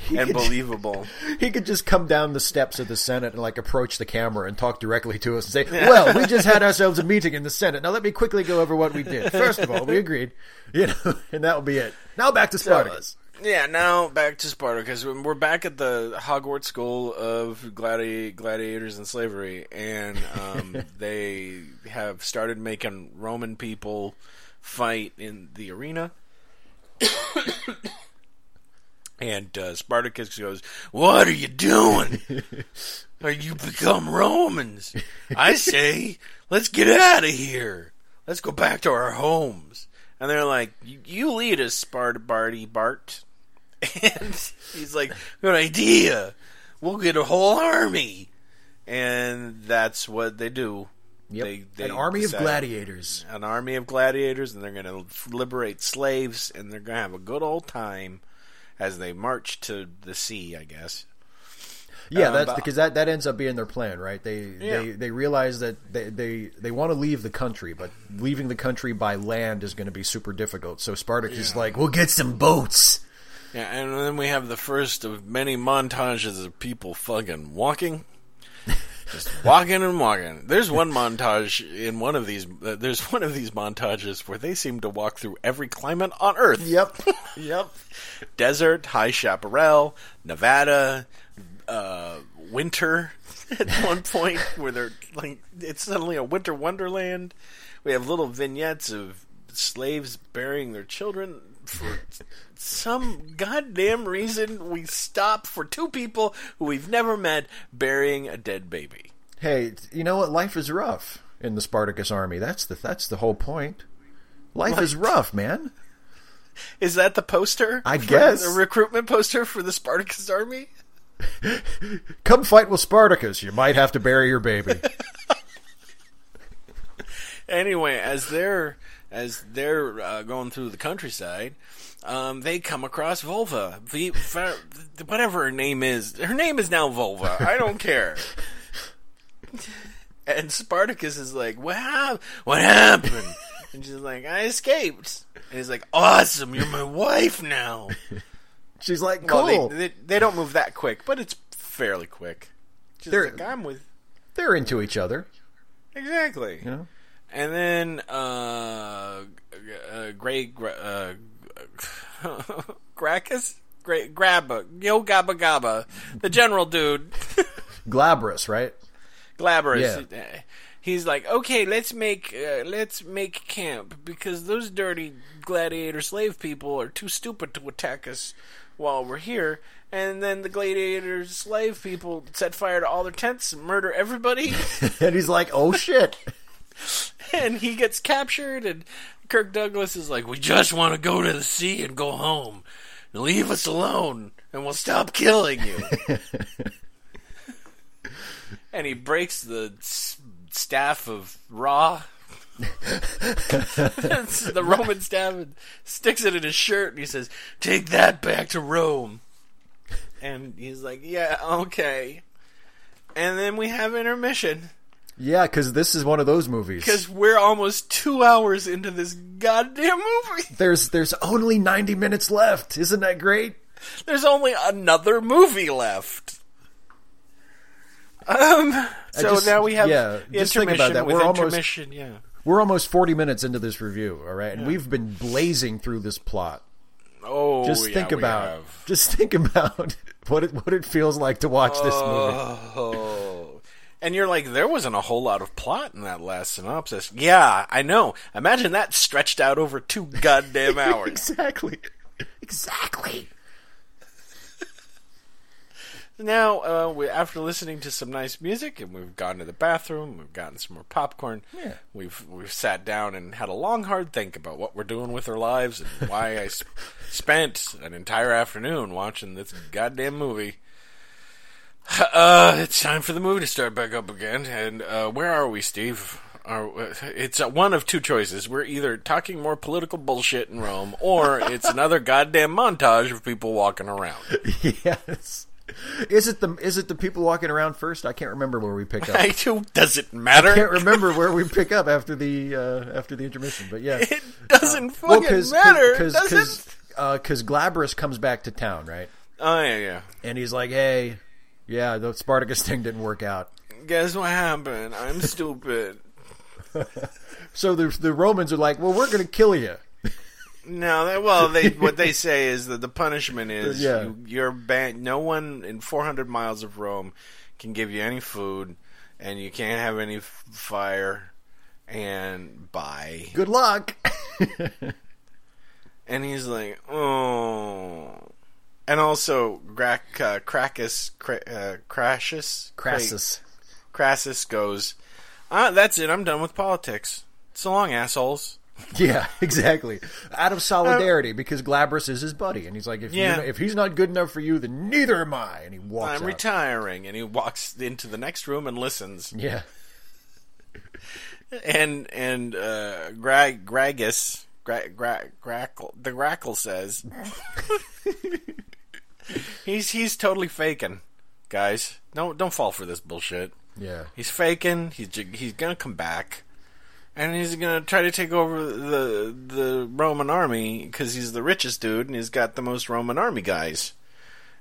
and could- believable. (laughs) He could just come down the steps of the Senate and like approach the camera and talk directly to us and say, (laughs) "Well, we just had ourselves a meeting in the Senate. Now let me quickly go over what we did. First of all, we agreed, (laughs) you know, and that will be it. Now back to Spartacus. Yeah, now back to Spartacus. We're back at the Hogwarts School of gladi- Gladiators and Slavery, and um, they have started making Roman people fight in the arena. (coughs) (coughs) and uh, Spartacus goes, "What are you doing? (laughs) Are you become Romans? I say, let's get out of here. Let's go back to our homes." And they're like, "You, lead us, Sparta Barty Bart." (laughs) And he's like, "Good idea. We'll get a whole army." And that's what they do. Yep. They, they An army of gladiators. An army of gladiators, and they're going to liberate slaves, and they're going to have a good old time as they march to the sea, I guess. Yeah, Um, that's but- because that, that ends up being their plan, right? They Yeah. they they realize that they they, they want to leave the country, but leaving the country by land is going to be super difficult. So Spartacus is like, "We'll get some boats." Yeah, and then we have the first of many montages of people fucking walking. Just walking and walking. There's one montage in one of these. Uh, there's one of these montages where they seem to walk through every climate on Earth. Yep, (laughs) yep. Desert, high chaparral, Nevada, uh, winter. (laughs) At one point, where they're like, it's suddenly a winter wonderland. We have little vignettes of slaves burying their children for some goddamn reason. We stop for two people who we've never met burying a dead baby. Hey, you know what? Life is rough in the Spartacus army. That's the that's the whole point. Life is rough, man. Is that the poster? I guess. the recruitment poster for the Spartacus army. (laughs) Come fight with Spartacus. You might have to bury your baby. (laughs) (laughs) anyway, as they're as they're uh, going through the countryside, um, they come across Volva. V, whatever her name is, her name is now Volva. I don't care. and Spartacus is like, "What? hap- What happened?" And she's like, "I escaped." And he's like, "Awesome, you're my wife now." She's like, cool. Well, they, they they don't move that quick, but it's fairly quick. She's They're- like, "I'm with." They're into each other. Exactly. You know? And then uh, uh Gray uh, (laughs) Gracchus, Gra- Grabba, Yo Gabba Gabba, the general dude, (laughs) Glabrus, right? Glabrus. He's like, okay, let's make uh, let's make camp because those dirty gladiator slave people are too stupid to attack us while we're here. And then the gladiator slave people set fire to all their tents and murder everybody. (laughs) and he's like, oh shit. and he gets captured and Kirk Douglas is like, "We just want to go to the sea and go home. Leave us alone, and we'll stop killing you." (laughs) and he breaks the s- staff of Ra, (laughs) (laughs) the Roman staff, and sticks it in his shirt, and he says, "Take that back to Rome." And he's like, "Yeah, okay." And then we have intermission. Yeah, because this is one of those movies. Because we're almost two hours into this goddamn movie. (laughs) there's there's only 90 minutes left. Isn't that great? There's only another movie left. Um. So just- now we have yeah, just think about that. We're almost- Yeah. We're almost 40 minutes into this review, all right? And we've been blazing through this plot. Oh, Just yeah, think about have. just think about (laughs) what it what it feels like to watch this movie. And you're like, there wasn't a whole lot of plot in that last synopsis. Yeah, I know. Imagine that stretched out over two goddamn (laughs) hours. exactly. Exactly. now, uh, we, after listening to some nice music, and we've gone to the bathroom, we've gotten some more popcorn. Yeah. We've we've sat down and had a long, hard think about what we're doing with our lives and why I sp- (laughs) spent an entire afternoon watching this goddamn movie. Uh, it's time for the movie to start back up again. And uh, where are we, Steve? Are, it's uh, one of two choices. We're either talking more political bullshit in Rome, or (laughs) it's another goddamn montage of people walking around. yes. Is it the is it the people walking around first? I can't remember where we pick up. (laughs) I do. Does it matter? I can't remember where we pick up after the uh, after the intermission, but yeah, (laughs) It doesn't well, fucking matter. because does because it? because Glabrus comes back to town, right? Oh yeah, yeah. And he's like, "Hey, yeah, the Spartacus thing didn't work out." Guess what happened? I'm stupid. (laughs) So the the Romans are like, "Well, we're going to kill you." (laughs) No, that, well, they what they say is that the punishment is Yeah. you, you're banned. No one in 400 miles of Rome can give you any food, and you can't have any f- fire. And bye. Good luck. (laughs) And he's like, oh. And also, Grac, uh, Crackus, Cra- uh, Crassus, Crassus. Crassus goes, ah, that's it. I'm done with politics. So long, assholes. (laughs) Yeah, exactly. Out of solidarity, because Glabrus is his buddy, and he's like, "If Yeah. if he's not good enough for you, then neither am I." And he walks I'm out. retiring. And he walks into the next room and listens. Yeah, (laughs) And and uh, Greg Gragus Gra, Gra, Grackle the Grackle says (laughs) (laughs) he's he's totally faking, guys. Don't don't fall for this bullshit. yeah. He's faking. He's he's gonna come back, and he's gonna try to take over the the Roman army because he's the richest dude and he's got the most Roman army guys.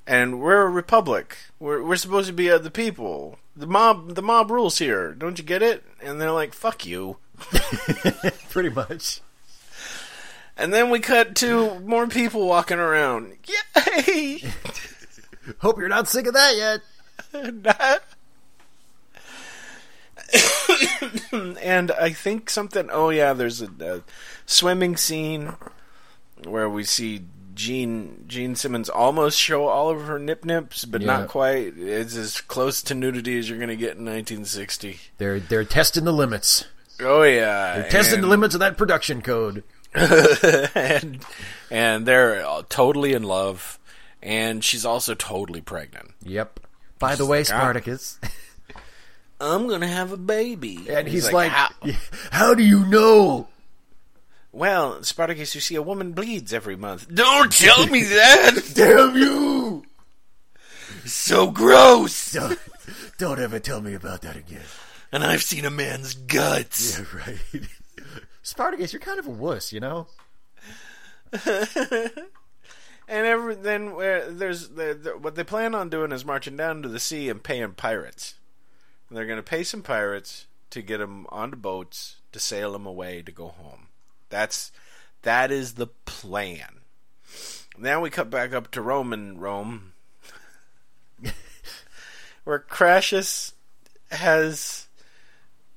And we're a republic. We're we're supposed to be uh, the people. The mob the mob rules here. Don't you get it? And they're like, "Fuck you." (laughs) Pretty much. And then we cut to more people walking around. Yay! (laughs) Hope you're not sick of that yet. (laughs) and I think something. Oh yeah, there's a, a swimming scene where we see Jean Jean Simmons almost show all of her nip nips, but Yeah. not quite. It's as close to nudity as you're going to get in 1960. They're they're testing the limits. Oh yeah, They're testing the limits of that production code. (laughs) and and they're totally in love, and she's also totally pregnant. Yep. By the way, like, ah. Spartacus. I'm gonna have a baby, And he's, like, "How-" how, do you know? Well, Spartacus, you see, a woman bleeds every month. Don't tell me (laughs) that. Damn you! so gross. (laughs) Don't, don't ever tell me about that again. And I've seen a man's guts. Yeah, right. Spartacus, you're kind of a wuss, you know? (laughs) And every, then where there's the, the, what they plan on doing is marching down to the sea and paying pirates. And they're going to pay some pirates to get them onto boats to sail them away to go home. That's that is the plan. Now we cut back up to Roman Rome, (laughs) where Crassus has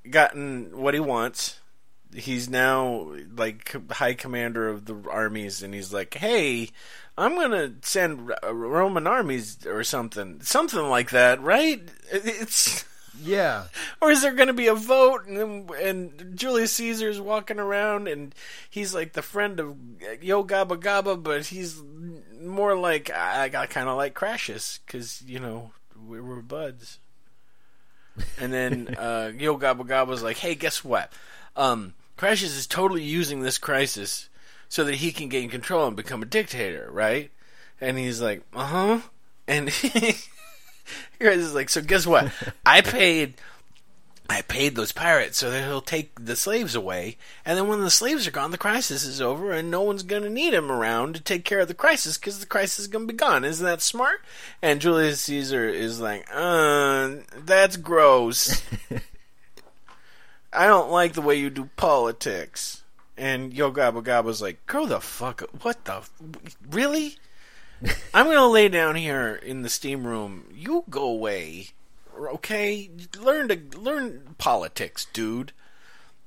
gotten what he wants. He's now like high commander of the armies, and he's like, "Hey, I'm gonna send Roman armies or something, something like that, right? It's." (laughs) Yeah. Or is there going to be a vote and and Julius Caesar's walking around and he's like the friend of Yo Gabba Gabba, but he's more like I got kind of like Crassus because you know we were buds. And then (laughs) uh, Yo Gabba Gabba's like, hey, guess what? Um, Crassus is totally using this crisis so that he can gain control and become a dictator, right? And he's like, uh huh. And (laughs) Here's is like, so guess what? (laughs) I paid I paid those pirates so that he'll take the slaves away, and then when the slaves are gone, the crisis is over, and no one's going to need him around to take care of the crisis because the crisis is going to be gone. Isn't that smart? And Julius Caesar is like, uh, that's gross. (laughs) I don't like the way you do politics. And Yo Gabba Gabba's like, grow the fuck up. What the? f- Really? I'm going to lay down here in the steam room. You go away. okay? Learn to learn politics, dude."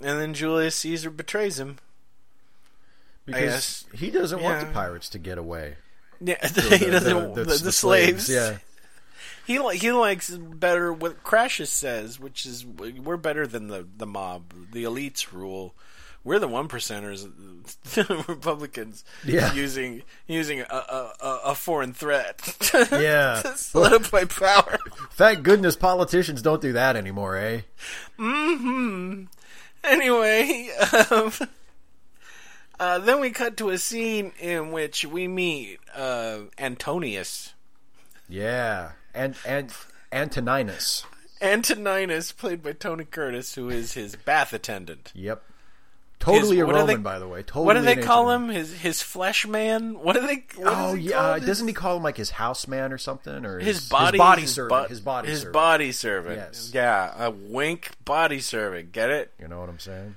And then Julius Caesar betrays him. because he doesn't want the pirates to get away. Yeah, (laughs) The- he doesn't. The, the slaves. yeah. He li- he likes better what Crassus says, which is we're better than the the mob. The elites rule. We're the one percenters, (laughs) Republicans. Yeah. using using a, a, a- a foreign threat. (laughs) Yeah. to solidify power. (laughs) Thank goodness politicians don't do that anymore, eh? Hmm. Anyway, um, uh, then we cut to a scene in which we meet uh, Antonius. Yeah, and and Antoninus. Antoninus, played by Tony Curtis, who is his bath attendant. Yep. Totally His- a Roman, they- by the way. Totally what do they call him? His his flesh man? What do they? What Oh yeah, uh, doesn't he call him like his houseman or something, or his body his body his servant? bu- his body his servant. body servant? Yes. Yeah, a wink body servant. Get it? You know what I'm saying?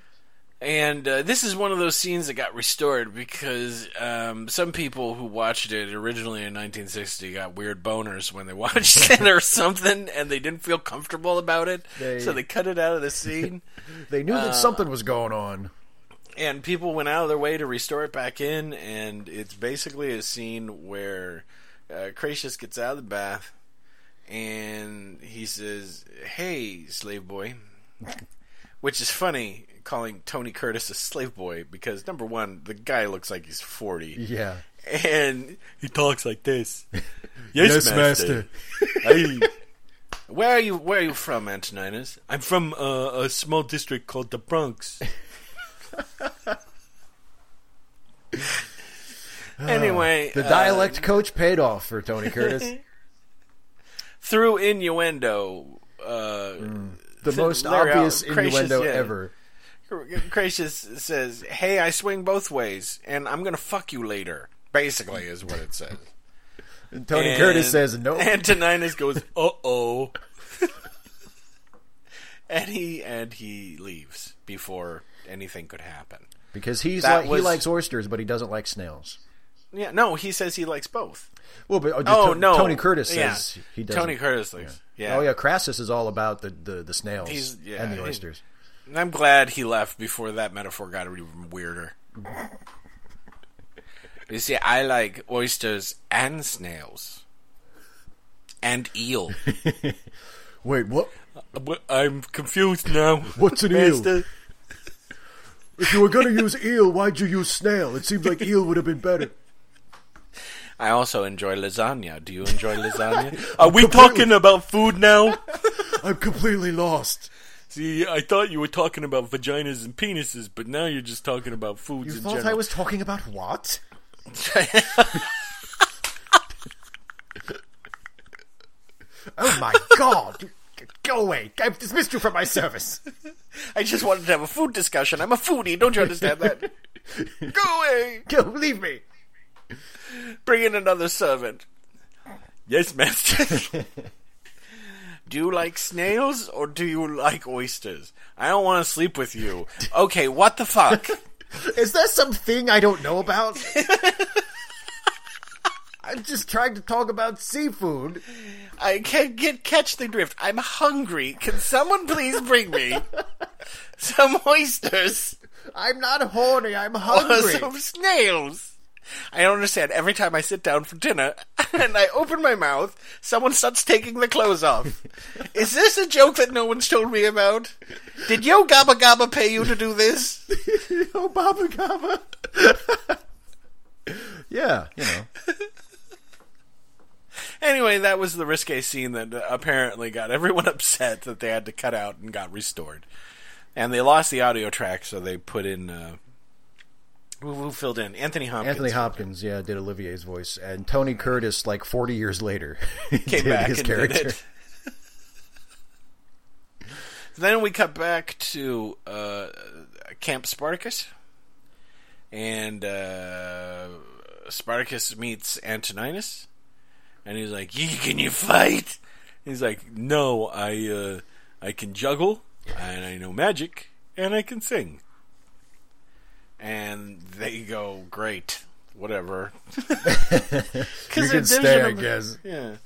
And uh, this is one of those scenes that got restored because um, some people who watched it originally in 1960 got weird boners when they (laughs) watched it or (laughs) something, and they didn't feel comfortable about it, They- so they cut it out of the scene. (laughs) They knew Uh, that something was going on. and people went out of their way to restore it back in, and it's basically a scene where uh, Cratius gets out of the bath, and he says, "Hey, slave boy," which is funny, calling Tony Curtis a slave boy because number one, the guy looks like he's forty, Yeah. and he talks like this. (laughs) yes, Yes, master. (laughs) Hey. Where are you? Where are you from, Antoninus? I'm from uh, a small district called the Bronx. (laughs) anyway, The uh, dialect coach paid off for Tony Curtis. through innuendo, uh, the most Larry obvious Allen, innuendo yeah. ever. Cratius says, "Hey, I swing both ways, and I'm gonna fuck you later." Basically, is what it says. And Tony And Curtis says no. Antoninus goes, "Uh oh," (laughs) and he and he leaves before anything could happen. because he's that like was- he likes oysters, but he doesn't like snails. Yeah, no, he says he likes both. Well, but uh, oh, Oh To- no, Tony Curtis says yeah. he doesn't. Tony Curtis likes. Yeah. Oh yeah, Crassus is all about the the, the snails yeah, and the he- oysters. I'm glad he left before that metaphor got even weirder. you see, I like oysters and snails. And eel. (laughs) Wait, what? Uh, I'm confused now. What's an eel? If you were going to use eel, why'd you use snail? It seems like eel would have been better. I also enjoy lasagna. Do you enjoy (laughs) lasagna? Are we talking about food now? (laughs) I'm completely lost. See, I thought you were talking about vaginas and penises, but now you're just talking about foods You in thought general. I was talking about what? (laughs) Oh my god! Go away! I've dismissed you from my service. I just wanted to have a food discussion. I'm a foodie. Don't you understand that? Go away. Go, leave me. (laughs) Bring in another servant. Yes, master. (laughs) do you like snails or do you like oysters? I don't want to sleep with you. Okay, what the fuck? (laughs) Is there something I don't know about? I'm just trying to talk about seafood. I can't get catch the drift. I'm hungry. Can someone please bring me some oysters I'm not horny. I'm or hungry. some snails? I don't understand. Every time I sit down for dinner (laughs) and I open my mouth, someone starts taking the clothes off. (laughs) Is this a joke that no one's told me about? Did Yo Gabba Gabba pay you to do this? (laughs) Yo Baba Gabba. yeah, you know. Anyway, that was the risque scene that apparently got everyone upset that they had to cut out and got restored. And they lost the audio track, so they put in. Uh, who, who filled in? Anthony Hopkins. Anthony Hopkins, yeah, did Olivier's voice, and Tony Curtis, like 40 years later, (laughs) came back his and character. did it. (laughs) then we cut back to uh, Camp Spartacus, and uh, Spartacus meets Antoninus, and he's like, can you fight?" He's like, "No, I uh, I can juggle, and I know magic, and I can sing." And they go, "Great, whatever." (laughs) You can stay, I guess. Yeah.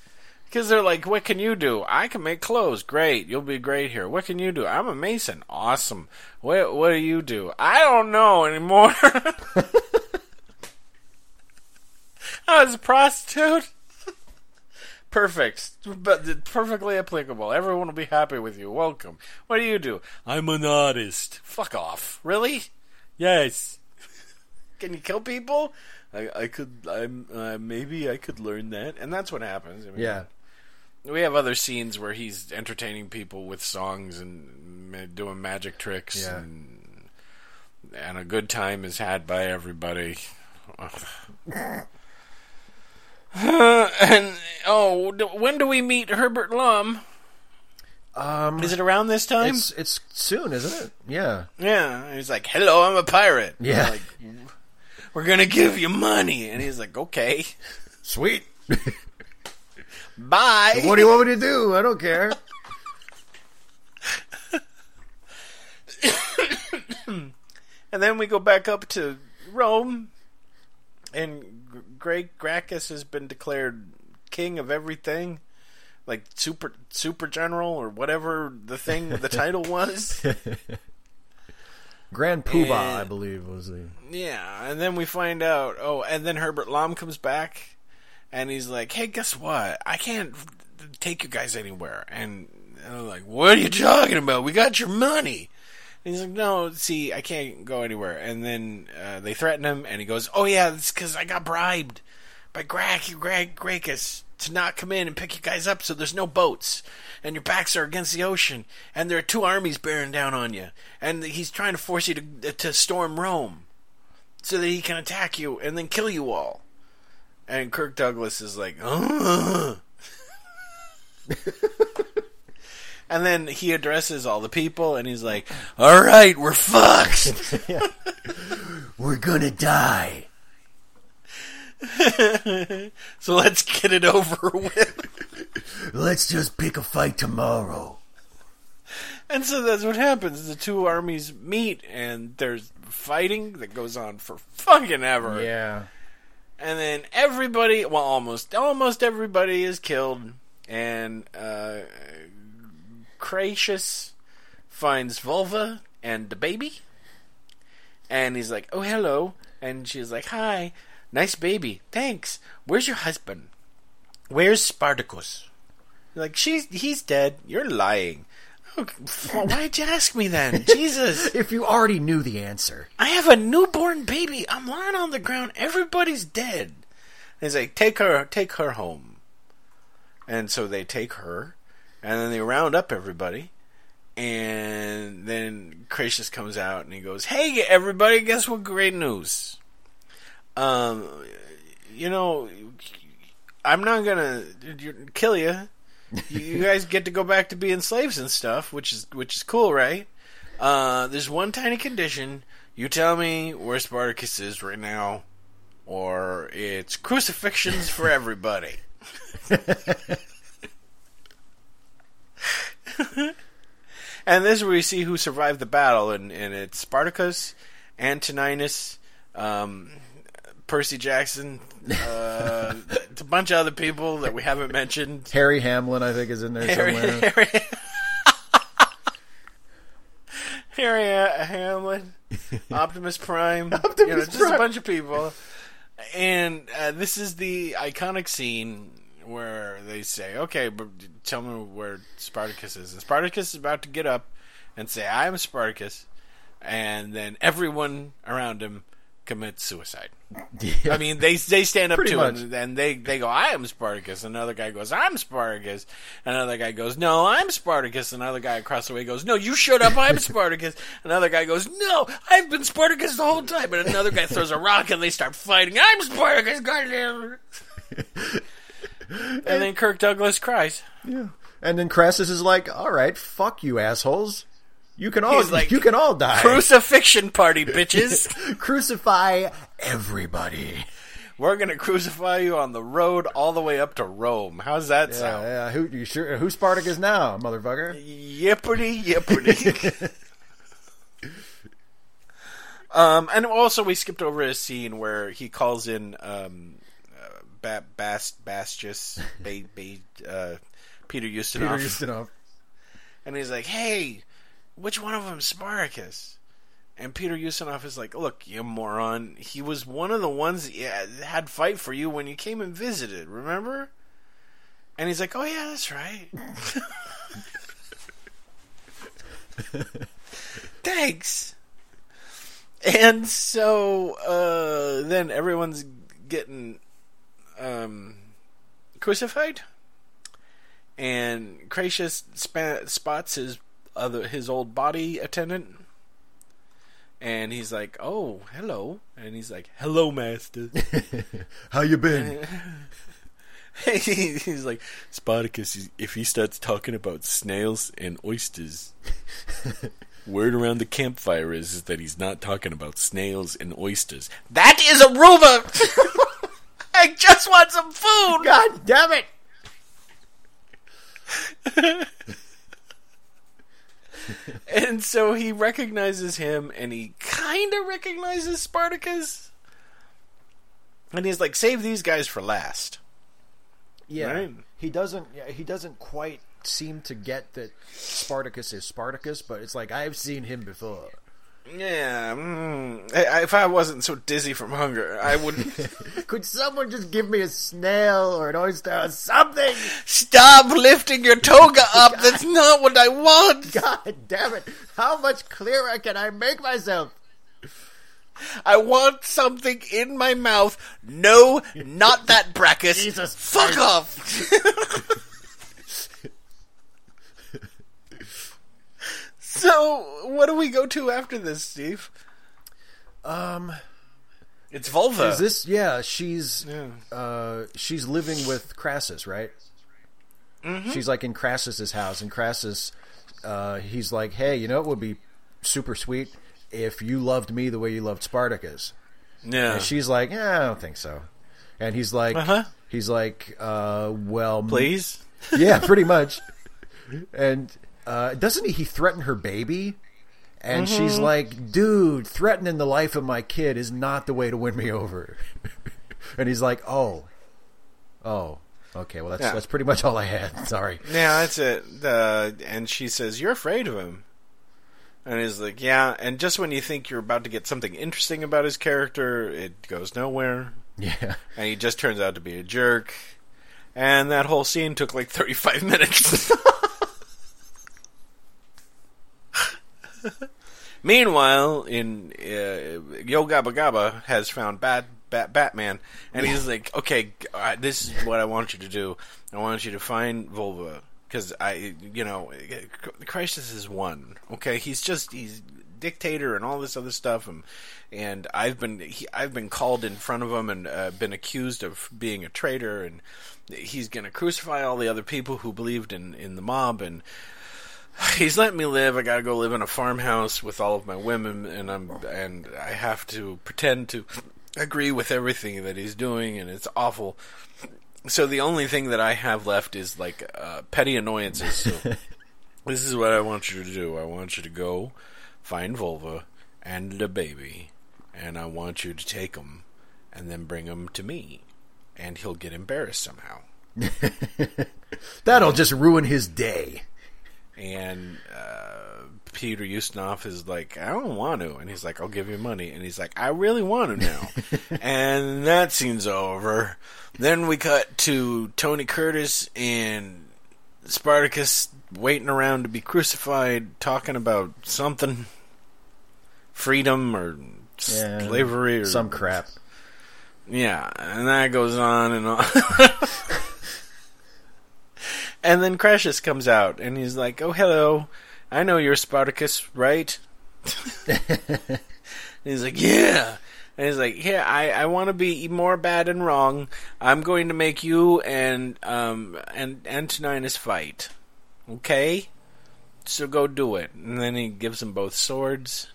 Because they're like, what can you do? I can make clothes. Great. You'll be great here. What can you do? I'm a mason. Awesome. What, what do you do? I don't know anymore. (laughs) I was a prostitute. (laughs) Perfect. But perfectly applicable. Everyone will be happy with you. Welcome. What do you do? I'm an artist. Fuck off. Really? Yes. Can you kill people? I, I could. I'm. Uh, maybe I could learn that, and that's what happens. I mean, Yeah. we have other scenes where he's entertaining people with songs and ma- doing magic tricks, Yeah. and, and a good time is had by everybody. (laughs) (sighs) and oh, d- when do we meet Herbert Lom? Um, Is it around this time? it's it's soon, isn't it? Yeah. Yeah, he's like, "Hello, I'm a pirate." Yeah. We're like, we're gonna give you money, and he's like, "Okay, Sweet. (laughs) bye." what do you want me to do? I don't care. (coughs) And then we go back up to Rome, and Great Gracchus has been declared king of everything, like super super general or whatever the thing the title (laughs) was. Grand Poobah, And- I believe, was the. Yeah, and then we find out. Oh, and then Herbert Lom comes back, and he's like, "Hey, guess what? I can't take you guys anywhere." And they're like, "What are you talking about? We got your money." And he's like, "No, see, I can't go anywhere." And then uh, they threaten him, and he goes, "Oh yeah, it's because I got bribed by Greg, to not come in and pick you guys up, so there's no boats, and your backs are against the ocean, and there are two armies bearing down on you, and he's trying to force you to to storm Rome." so that he can attack you and then kill you all. And Kirk Douglas is like, (laughs) and then he addresses all the people and he's like, "All right, we're fucked." (laughs) (laughs) We're gonna die. (laughs) so let's get it over with. Let's just pick a fight tomorrow. And so that's what happens. The two armies meet and there's fighting that goes on for fucking ever. Yeah. and then everybody well almost almost everybody is killed and uh Cratius finds Vulva and the baby and he's like oh hello and she's like hi nice baby thanks where's your husband where's Spartacus like she's he's dead you're lying why'd you ask me then (laughs) Jesus If you already knew the answer. I have a newborn baby. I'm lying on the ground. Everybody's dead. And he's like, take her, take her home. And so they take her, and then they round up everybody. And then Cratius comes out and he goes, "Hey, everybody! Guess what? Great news! Um, you know, I'm not gonna kill you. You guys get to go back to being slaves and stuff, which is which is cool, right? Uh, there's one tiny condition. You tell me where Spartacus is right now, or it's crucifixions for everybody. (laughs) and this is where you see who survived the battle, and, and it's Spartacus, Antoninus, um, Percy Jackson, uh, a bunch of other people that we haven't mentioned. Harry Hamlin, I think, is in there Harry, somewhere. Harry, (laughs) Harry uh, Hamlin, (laughs) Optimus Prime, you know, just Prime. a bunch of people. And uh, this is the iconic scene where they say, "Okay, but tell me where Spartacus is." And Spartacus is about to get up and say, "I am Spartacus," and then everyone around him commits suicide. Yeah. I mean, they they stand up Pretty to much. him and they they go, "I am Spartacus." Another guy goes, "I'm Spartacus." Another guy goes, "No, I'm Spartacus." Another guy across the way goes, "No, you shut up. I'm (laughs) Spartacus." Another guy goes, "No, I've been Spartacus the whole time." And another guy throws a rock and they start fighting. I'm Spartacus, goddamn. and then Kirk Douglas cries. Yeah. And then Crassus is like, "All right, fuck you, assholes. You can all He's like, you can all die. Crucifixion party, (laughs) bitches. (laughs) Crucify everybody." We're gonna crucify you on the road all the way up to Rome. How's that Yeah, sound? yeah. Who you sure? who Spartacus now, motherfucker? Yippity yippity. (laughs) um, and also we skipped over a scene where he calls in um, uh, ba- Bast Bastius, ba- ba- uh, Peter Peter Ustinov, Ustinov. and he's like, "Hey, which one of them, Spartacus?" And Peter Ustinov is like, "Look, you moron! He was one of the ones that had fight for you when you came and visited. Remember?" And he's like, "Oh yeah, that's right." (laughs) Thanks. And so uh, then everyone's getting um, crucified, and Cratius spots his other his old body attendant, and he's like, "Oh, hello," and he's like, "Hello, master." (laughs) How you been? (laughs) he's like, Spartacus. If he starts talking about snails and oysters. (laughs) Word around the campfire is, is that he's not talking about snails and oysters. That is a rumor. I just want some food. God damn it! (laughs) And so he recognizes him, and he kind of recognizes Spartacus. And he's like, "Save these guys for last." Yeah, Right. he doesn't. yeah, He doesn't quite seem to get that Spartacus is Spartacus, but it's like I've seen him before. Yeah. Mm, I- if I wasn't so dizzy from hunger, I wouldn't. (laughs) Could someone just give me a snail or an oyster or something? stop lifting your toga (laughs) up. That's not what I want. God damn it! How much clearer can I make myself? I want something in my mouth. No, not that (laughs) Brachus. Jesus Fuck Christ. off. So, what do we go to after this, Steve? Um, It's vulva. is this? Yeah, she's Yeah. uh, she's living with Crassus, right? She's like in Crassus's house, and Crassus, uh, he's like, "Hey, you know, it would be super sweet if you loved me the way you loved Spartacus." Yeah. And she's like, "Yeah, I don't think so." And he's like, Uh-huh. he's like, uh, "Well, m- Please? yeah, pretty much." And uh, doesn't he, he threaten her baby? And Mm-hmm. she's like, "Dude, threatening the life of my kid is not the way to win me over." (laughs) and he's like, "Oh, oh, okay. Well, that's Yeah. that's pretty much all I had. (laughs) Sorry." Yeah, that's it. Uh, and she says, You're afraid of him. And he's like, Yeah. And just when you think you're about to get something interesting about his character, it goes nowhere. Yeah, And he just turns out to be a jerk. And that whole scene took like 35 minutes. (laughs) (laughs) Meanwhile, in uh, Yo Gabba Gabba has found Bat, Bat Batman, and he's like, "Okay, uh, this is what I want you to do. I want you to find Volva because I, you know, the Crisis is one. Okay, he's just he's dictator and all this other stuff, and and I've been he, I've been called in front of him and uh, been accused of being a traitor, and he's going to crucify all the other people who believed in in the mob and." (sighs) he's letting me live. I gotta go live in a farmhouse with all of my women, and I'm and I have to pretend to agree with everything that he's doing, and it's awful. So the only thing that I have left is like uh, petty annoyances. So (laughs) this is what I want you to do. I want you to go find Volva and the baby, and I want you to take them and then bring them to me, and he'll get embarrassed somehow. (laughs) that'll just ruin his day. And uh, Peter Ustinov is like, I don't want to, and he's like, I'll give you money, and he's like, I really want to now, (laughs) and that scene's over. Then we cut to Tony Curtis and Spartacus waiting around to be crucified, talking about something, freedom or Yeah, slavery or some crap. yeah, and that goes on and on. (laughs) and then Crassus comes out and he's like, "Oh, hello. I know you're Spartacus, right?" and (laughs) he's like, "Yeah." And he's like, "Yeah, I, I want to be more bad and wrong. I'm going to make you and um and Antoninus fight. Okay? So go do it." And then he gives them both swords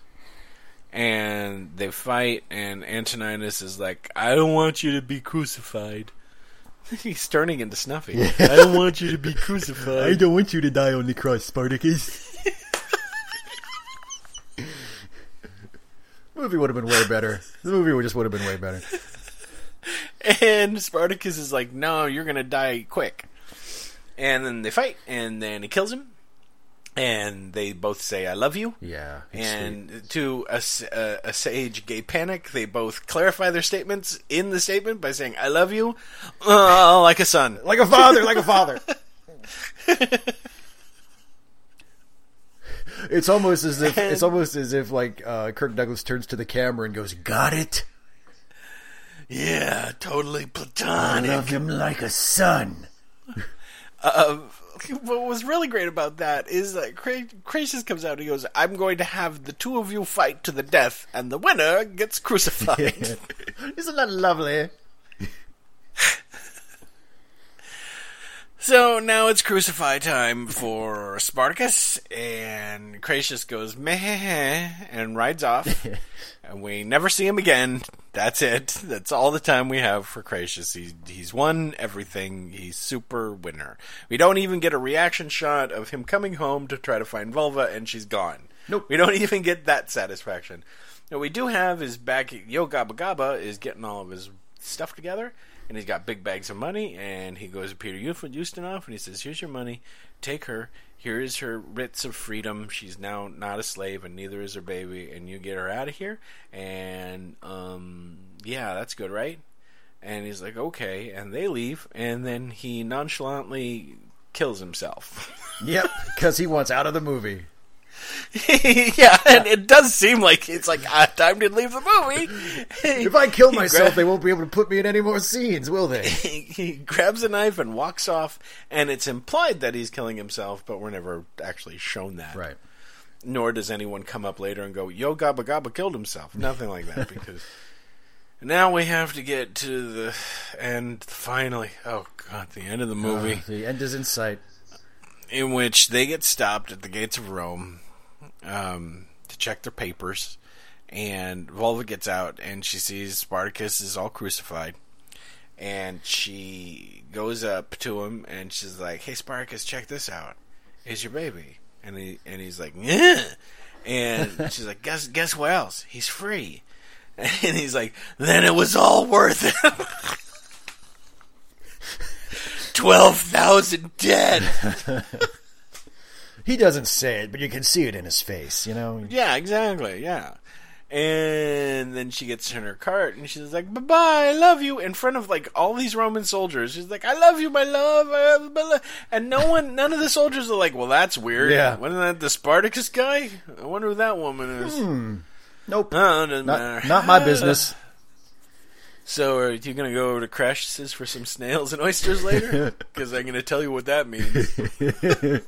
and they fight and Antoninus is like, I don't want you to be crucified. (laughs) He's turning into Snuffy. I don't want you to be crucified. (laughs) I don't want you to die on the cross, Spartacus. (laughs) movie would have been way better. The movie would just would have been way better. and Spartacus is like, "No, you're gonna die quick." And then they fight, and then he kills him, and they both say, "I love you." Yeah. And to a uh, assuage gay panic, they both clarify their statements in the statement by saying, "I love you," uh, like a son. like a father, like a father. (laughs) It's almost as if it's almost as if like uh, Kirk Douglas turns to the camera and goes, "Got it. Yeah, totally platonic. I love him like a son." Uh, (laughs) what was really great about that is that Cra- Cratius comes out and he goes, I'm going to have the two of you fight to the death, and the winner gets crucified. (laughs) Isn't that lovely? (laughs) so now it's crucify time for Spartacus, and Cratius goes, meh, and rides off. And we never see him again. That's it. That's all the time we have for Cratius. He's, he's won everything. He's super winner. We don't even get a reaction shot of him coming home to try to find Vulva, and she's gone. Nope. We don't (laughs) even get that satisfaction. What we do have is back. Yo Gabba Gabba is getting all of his stuff together, and he's got big bags of money. And he goes to Peter Ustinov and he says, "Here's your money. Take her. Here is her writs of freedom. She's now not a slave, and neither is her baby. And you get her out of here. And um, yeah, that's good, right?" And he's like, "Okay." And they leave, and then he nonchalantly kills himself. (laughs) Yep, because he wants out of the movie. (laughs) yeah, and it does seem like it's like ah, time to leave the movie. (laughs) If I kill myself, they won't be able to put me in any more scenes, will they? he, (laughs) he grabs a knife and walks off, and it's implied that he's killing himself, but we're never actually shown that. right. Nor does anyone come up later and go, "Yo, Gabba Gabba killed himself." Nothing like that because now we have to get to the end. Finally, oh god, the end of the movie Uh, the end is in sight. in which they get stopped at the gates of Rome um, to check their papers, and Volva gets out and she sees Spartacus is all crucified, and she goes up to him and she's like, "Hey, Spartacus, check this out. Is your baby?" And he and he's like, "Yeah," and (laughs) she's like, "Guess guess what else? He's free." (laughs) And he's like, "Then it was all worth it." (laughs) Twelve thousand dead. He doesn't say it, but you can see it in his face, you know? Yeah, exactly. Yeah. And then she gets in her cart and she's like, "Bye bye, I love you," in front of like all these Roman soldiers. She's like, "I love you, my love," I love my love." and no one, none of the soldiers are like, "Well, that's weird." Yeah. wasn't that the Spartacus guy? I wonder who that woman is. Hmm. Nope. Oh, doesn't Not, matter. not my business. (laughs) So, are you gonna go over to Crash's for some snails and oysters later? (laughs) Because I'm gonna tell you what that means. (laughs)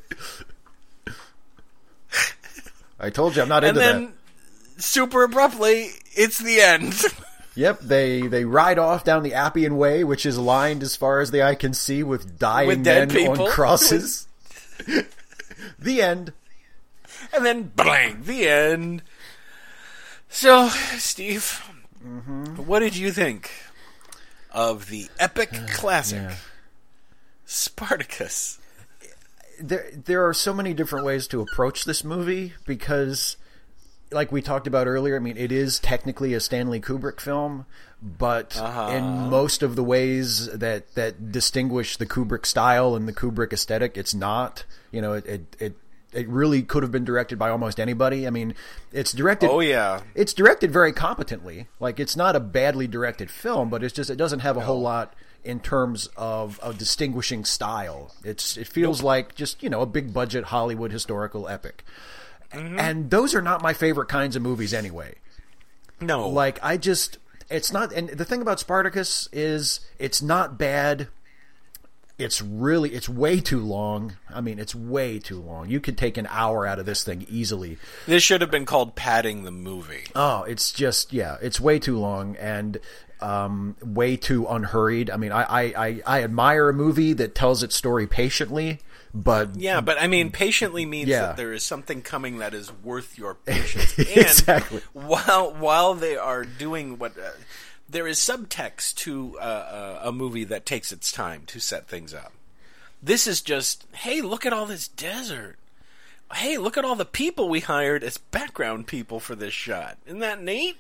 I told you I'm not and into then, super abruptly, it's the end. (laughs) Yep, they they ride off down the Appian Way, which is lined as far as the eye can see with dying With men people. on crosses. (laughs) the end. and then bang, the end. So, Steve, Mm-hmm. what did you think of the epic classic yeah. Spartacus? There there are so many different ways to approach this movie because like we talked about earlier, I mean it is technically a Stanley Kubrick film, but Uh-huh. in most of the ways that that distinguish the Kubrick style and the Kubrick aesthetic, it's not. You know, it it it, it really could have been directed by almost anybody. I mean, it's directed Oh yeah, it's directed very competently. Like it's not a badly directed film, but it's just it doesn't have a whole lot in terms of a distinguishing style. It's it feels like just you know a big budget Hollywood historical epic, mm-hmm. and those are not my favorite kinds of movies anyway. no, Like I just it's not. And the thing about Spartacus is it's not bad. It's really it's way too long. I mean, it's way too long. You could take an hour out of this thing easily. this should have been called padding the movie. Oh, it's just yeah, it's way too long and um, way too unhurried. I mean, I, I, I, I admire a movie that tells its story patiently, but Yeah, but I mean, patiently means Yeah. that there is something coming that is worth your (laughs) patience. And Exactly. While while they are doing what, uh, there is subtext to uh, uh, a movie that takes its time to set things up. This is just, hey, look at all this desert. Hey, look at all the people we hired as background people for this shot. Isn't that neat?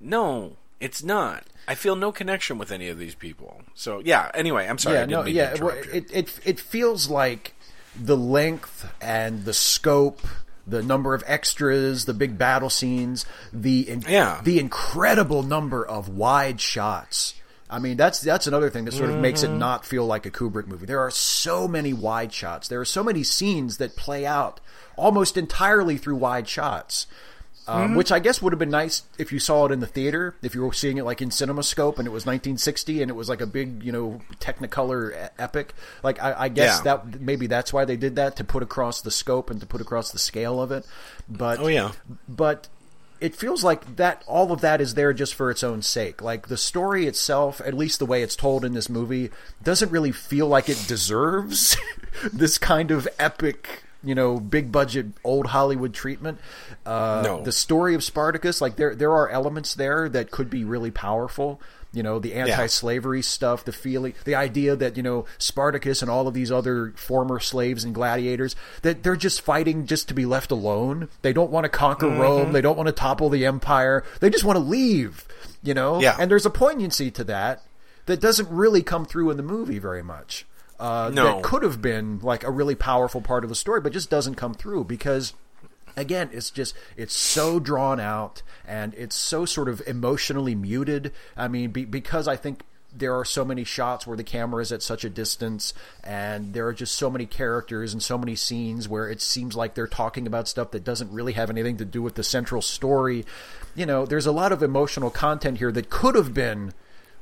No, It's not. I feel no connection with any of these people. So yeah. Anyway, I'm sorry. Yeah, no, yeah. interrupt well, you. It, it it feels like the length and the scope, the number of extras, the big battle scenes, the in, Yeah. the incredible number of wide shots. I mean, that's that's another thing that sort of makes it Mm-hmm. not feel like a Kubrick movie. There are so many wide shots. There are so many scenes that play out almost entirely through wide shots. Um, Mm-hmm. Which I guess would have been nice if you saw it in the theater, if you were seeing it like in CinemaScope and it was 1960 and it was like a big, you know, Technicolor epic. Like I, I guess Yeah. that maybe that's why they did that to put across the scope and to put across the scale of it. But Oh, yeah. but it feels like that all of that is there just for its own sake. Like the story itself, at least the way it's told in this movie, doesn't really feel like it deserves (laughs) this kind of epic, you know, big budget old Hollywood treatment. Uh, No. The story of Spartacus, like there there are elements there that could be really powerful. You know, the anti-slavery stuff, the feeling, the idea that you know Spartacus and all of these other former slaves and gladiators that they're just fighting just to be left alone. They don't want to conquer Mm-hmm. Rome. They don't want to topple the empire. They just want to leave. You know, Yeah. And there's a poignancy to that that doesn't really come through in the movie very much. Uh, No. That could have been like a really powerful part of the story, but just doesn't come through because again it's just it's so drawn out and it's so sort of emotionally muted. I mean be, because i think there are so many shots where the camera is at such a distance and there are just so many characters and so many scenes where it seems like they're talking about stuff that doesn't really have anything to do with the central story. You know there's a lot of emotional content here that could have been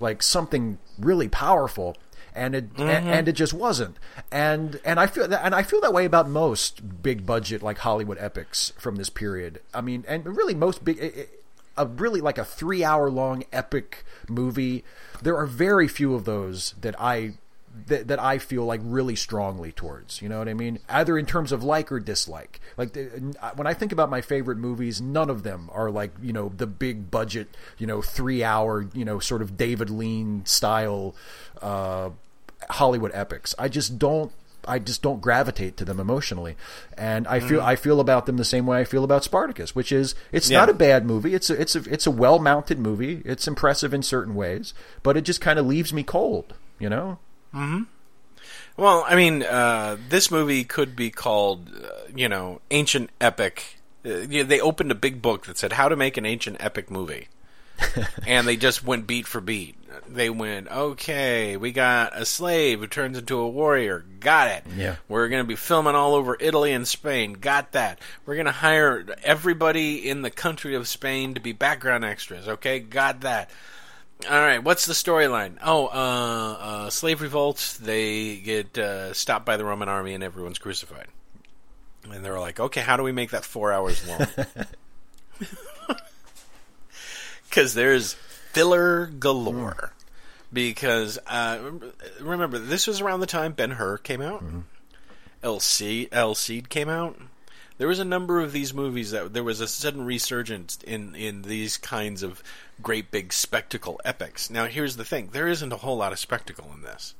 like something really powerful and it a- mm-hmm. and it just wasn't. And and I feel that and I feel that way about most big budget like Hollywood epics from this period. I mean and really most big a really like a 3 hour long epic movie there are very few of those that I that, that I feel like really strongly towards. You know what I mean? Either in terms of like or dislike. Like the, when I think about my favorite movies, none of them are like you know the big budget, you know, three hour, you know, sort of David Lean style uh, Hollywood epics. I just don't. I just don't gravitate to them emotionally, and I feel I feel about them the same way I feel about Spartacus, which is it's Yeah. not a bad movie. It's a it's a it's a well mounted movie. It's impressive in certain ways, but it just kind of leaves me cold. You know? Well, I mean, uh, this movie could be called, uh, you know, ancient epic. Uh, you know, they opened a big book that said how to make an ancient epic movie, (laughs) and they just went beat for beat. They went, okay, we got a slave who turns into a warrior. Got it. Yeah. We're going to be filming all over Italy and Spain. Got that. We're going to hire everybody in the country of Spain to be background extras. Okay, got that. All right, what's the storyline? Oh, uh, uh, slave revolt. They get uh, stopped by the Roman army and everyone's crucified. And they're like, okay, how do we make that four hours long? (laughs) (laughs) Because there's filler galore. Because uh, remember, this was around the time Ben Hur came out. El Cid, El Cid came out. There was a number of these movies that there was a sudden resurgence in in these kinds of great big spectacle epics. Now, here's the thing: there isn't a whole lot of spectacle in this.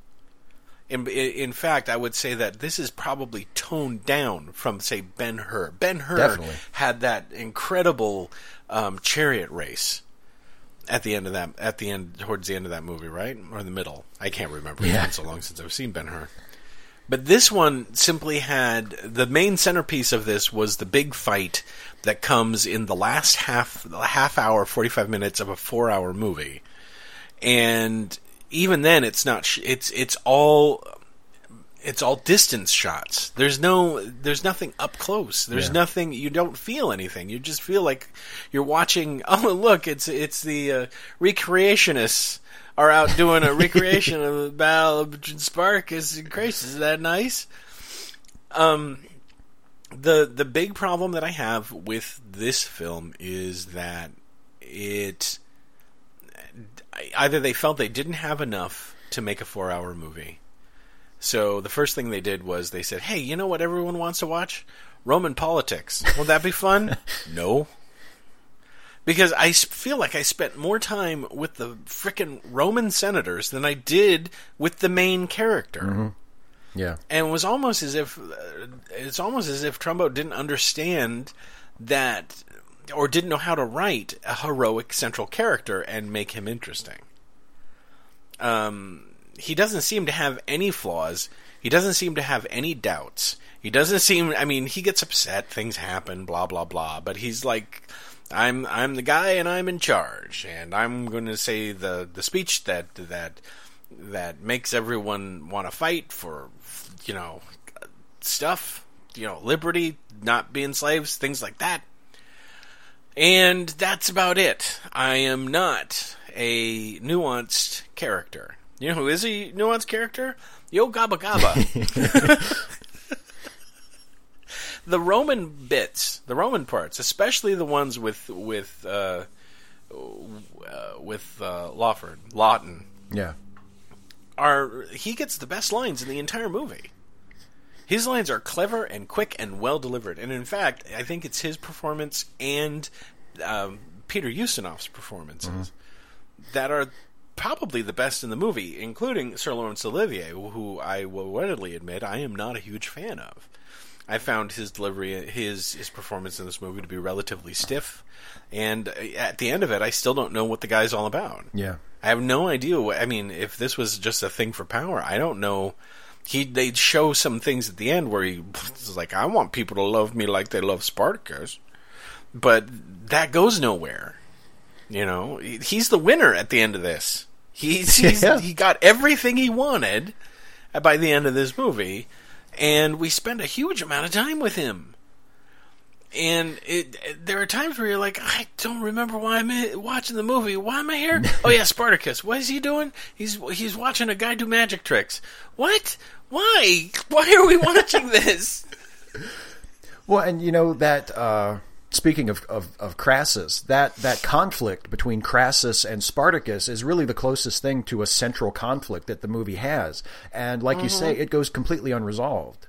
In, in fact, I would say that this is probably toned down from, say, Ben Hur. Ben Hur had that incredible um, chariot race at the end of that, at the end, towards the end of that movie, right, or in the middle. I can't remember. It's Yeah. been so long since I've seen Ben Hur. But this one simply had the main centerpiece of this was the big fight that comes in the last half half hour, forty five minutes of a four hour movie, and even then, it's not. sh- It's it's all it's all distance shots. There's no there's nothing up close. There's Yeah. nothing you don't feel anything. You just feel like you're watching (laughs) oh look, it's it's the uh, recreationists are out doing a recreation of the Battle of Spartacus and Christ, is that nice? Um the the big problem that I have with this film is that it either they felt they didn't have enough to make a 4-hour movie so the first thing they did was they said, "Hey, you know what everyone wants to watch? Roman politics. Won't that be fun?" (laughs) no. Because I feel like I spent more time with the frickin' Roman senators than I did with the main character. Yeah. And it was almost as if uh, it's almost as if Trumbo didn't understand that or didn't know how to write a heroic central character and make him interesting. Um, he doesn't seem to have any flaws. He doesn't seem to have any doubts. He doesn't seem. I mean, he gets upset. Things happen. Blah blah blah. But he's like, I'm I'm the guy and I'm in charge and I'm going to say the the speech that that that makes everyone want to fight for you know stuff you know liberty not being slaves things like that. And that's about it. I am not a nuanced character. You know who is a nuanced character? Yo Gabba Gabba (laughs) (laughs) the Roman bits, the Roman parts, especially the ones with with uh, uh, with uh, Lawford Laughton, Yeah. are he gets the best lines in the entire movie. His lines are clever and quick and well delivered, and in fact, I think it's his performance and um, Peter Ustinov's performances that are probably the best in the movie, including Sir Laurence Olivier, who I will readily admit I am not a huge fan of. I found his delivery, his his performance in this movie to be relatively stiff, and uh, at the end of it, I still don't know what the guy's all about. Yeah. I have no idea. What, I mean, if this was just a thing for power, I don't know. He they'd show some things at the end where he (laughs) was like, "I want people to love me like they love Spartacus," but that goes nowhere. You know, he's the winner at the end of this. He's, he's (laughs) Yeah. he got everything he wanted by the end of this movie, and we spend a huge amount of time with him. And it, it- there are times where you're like, I don't remember why I'm watching the movie. Why am I here? (laughs) oh yeah, Spartacus. What is he doing? He's he's watching a guy do magic tricks. What? Why? Why are we watching this? (laughs) Well, and you know that uh, speaking of, of, of Crassus, that, that conflict between Crassus and Spartacus is really the closest thing to a central conflict that the movie has, and like you say, mm-hmm. it goes completely unresolved.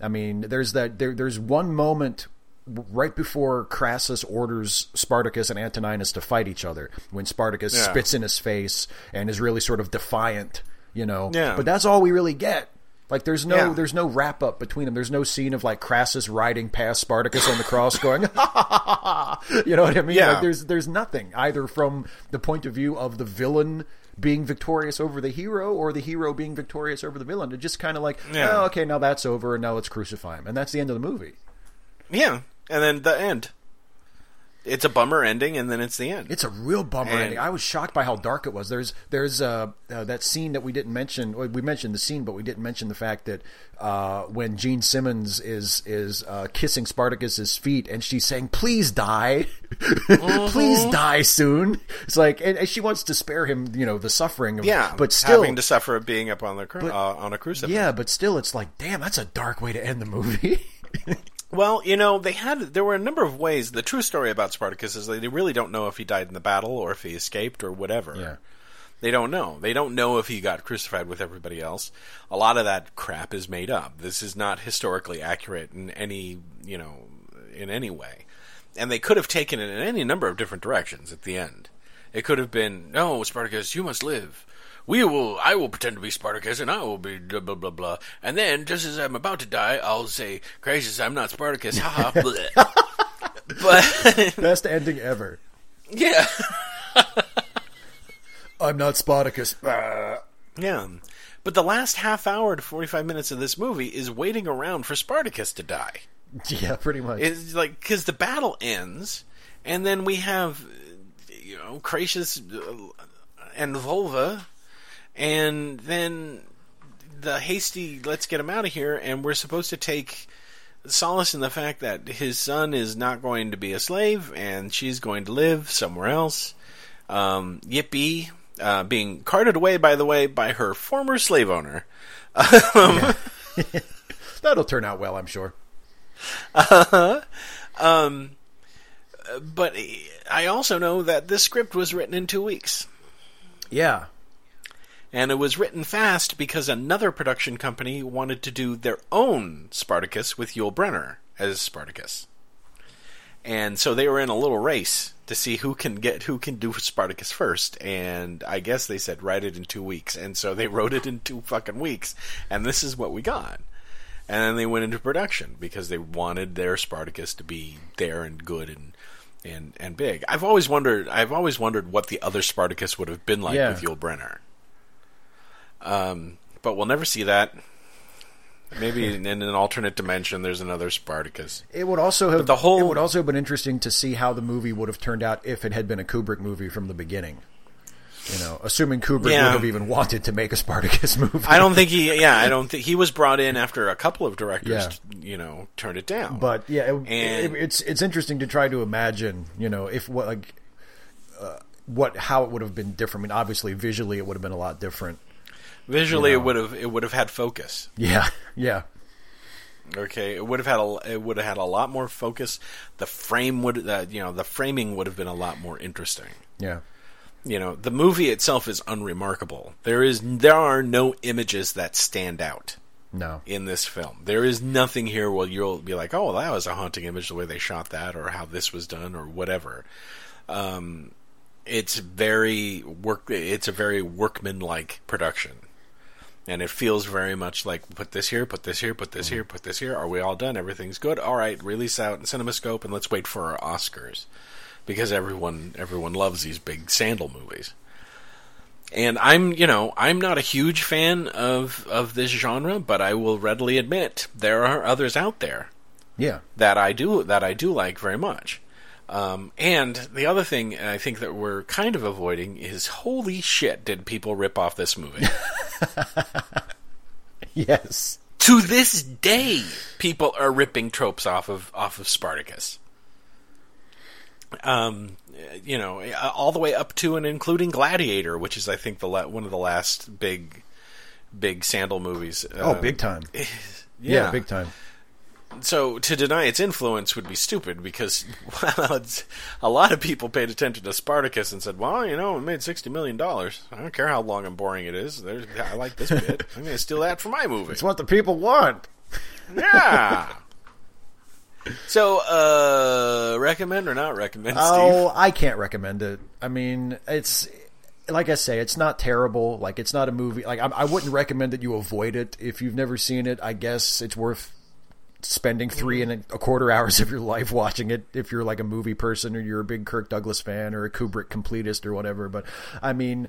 I mean, there's that there, there's one moment right before Crassus orders Spartacus and Antoninus to fight each other when Spartacus Yeah. spits in his face and is really sort of defiant, you know. Yeah. But that's all we really get. Like there's no Yeah. there's no wrap up between them. There's no scene of like Crassus riding past Spartacus on the cross going, (laughs) (laughs) you know what I mean? Yeah. Like there's there's nothing either from the point of view of the villain being victorious over the hero or the hero being victorious over the villain. It's just kind of like, Yeah. oh, okay, now that's over and now let's crucify him. And that's the end of the movie. Yeah, and then the end. It's a bummer ending, and then it's the end. It's a real bummer And- ending. I was shocked by how dark it was. There's there's uh, uh, that scene that we didn't mention. well, We mentioned the scene, but we didn't mention the fact that uh, when Jean Simmons is is uh, kissing Spartacus's feet and she's saying, "Please die, (laughs) please die soon." It's like, and, and she wants to spare him, you know, the suffering. Of, yeah, but still, having to suffer being up on the cru- uh, on a crucifix. yeah, but still, it's like, damn, that's a dark way to end the movie. (laughs) Well, you know, they had there were a number of ways. The true story about Spartacus is that they really don't know if he died in the battle or if he escaped or whatever. Yeah. They don't know. They don't know if he got crucified with everybody else. A lot of that crap is made up. This is not historically accurate in any, you know, in any way. And they could have taken it in any number of different directions at the end. It could have been, "No, Spartacus, you must live. We will I will pretend to be Spartacus and I will be blah blah blah blah. And then just as I'm about to die, I'll say, "Gracious, I'm not Spartacus." Ha ha. bleh." (laughs) but (laughs) Best ending ever. yeah. (laughs) I'm not Spartacus. Ah. Yeah. But the last half hour to 45 minutes of this movie is waiting around for Spartacus to die. Yeah, pretty much. It's like, because the battle ends, and then we have, you know, Cratius uh, and Volva, and then the hasty, let's get him out of here, and we're supposed to take solace in the fact that his son is not going to be a slave, and she's going to live somewhere else. Um, Yippee, uh, being carted away, by the way, by her former slave owner. (laughs) (laughs) That'll turn out well, I'm sure. But I also know that this script was written in two weeks. Yeah. And it was written fast because another production company wanted to do their own Spartacus with Yul Brynner as Spartacus. And so they were in a little race to see who can get who can do Spartacus first. And I guess they said write it in two weeks. And so they (laughs) wrote it in two fucking weeks. And this is what we got. And then they went into production because they wanted their Spartacus to be there and good and and and big. I've always wondered. I've always wondered what the other Spartacus would have been like Yeah. with Yul Brynner. Um, but we'll never see that. Maybe in, in an alternate dimension, there's another Spartacus. It would also have the whole- It would also have been interesting to see how the movie would have turned out if it had been a Kubrick movie from the beginning. You know, assuming Kubrick Yeah. would have even wanted to make a Spartacus (laughs) movie. I don't think he. Yeah, I don't think he was brought in after a couple of directors. Yeah. You know, turned it down. But yeah, it, And- it- it's it's interesting to try to imagine. You know, if what like uh, what how it would have been different. I mean, obviously, visually, it would have been a lot different. Visually, you know. it would have it would have had focus. Yeah, yeah, Okay, it would have had a it would have had a lot more focus. The frame would uh, you know the framing would have been a lot more interesting. yeah. You know, the movie itself is unremarkable. There is there are no images that stand out No, in this film. There is nothing here where you'll be like, "Oh, that was a haunting image the way they shot that or how this was done or whatever." Um it's very work it's a very workman-like production. And it feels very much like put this here, put this here, put this here, put this here. Are we all done? Everything's good. All right, release out in CinemaScope and let's wait for our Oscars because everyone everyone loves these big sandal movies. And I'm, you know, I'm not a huge fan of of this genre, but I will readily admit there are others out there yeah, that I do that I do like very much. Um, and the other thing I think that we're kind of avoiding is holy shit, did people rip off this movie? (laughs) yes, to this day, people are ripping tropes off of off of Spartacus. Um, you know, all the way up to and including Gladiator, which is I think the la- one of the last big, big Sandal movies. oh, Uh, big time. (laughs) yeah. Yeah, big time. So to deny its influence would be stupid because (laughs) well, a lot of people paid attention to Spartacus and said, "Well, you know, it made sixty million dollars. I don't care how long and boring it is. There's, I like this bit. (laughs) I'm going to steal that for my movie." It's what the people want. Yeah. (laughs) so, uh, recommend or not recommend, Oh, I can't recommend it. I mean, it's like I say, it's not terrible. Like it's not a movie. Like I, I wouldn't recommend that you avoid it if you've never seen it. I guess it's worth spending three and a quarter hours of your life watching it if you're like a movie person or you're a big Kirk Douglas fan or a Kubrick completist or whatever. But I mean,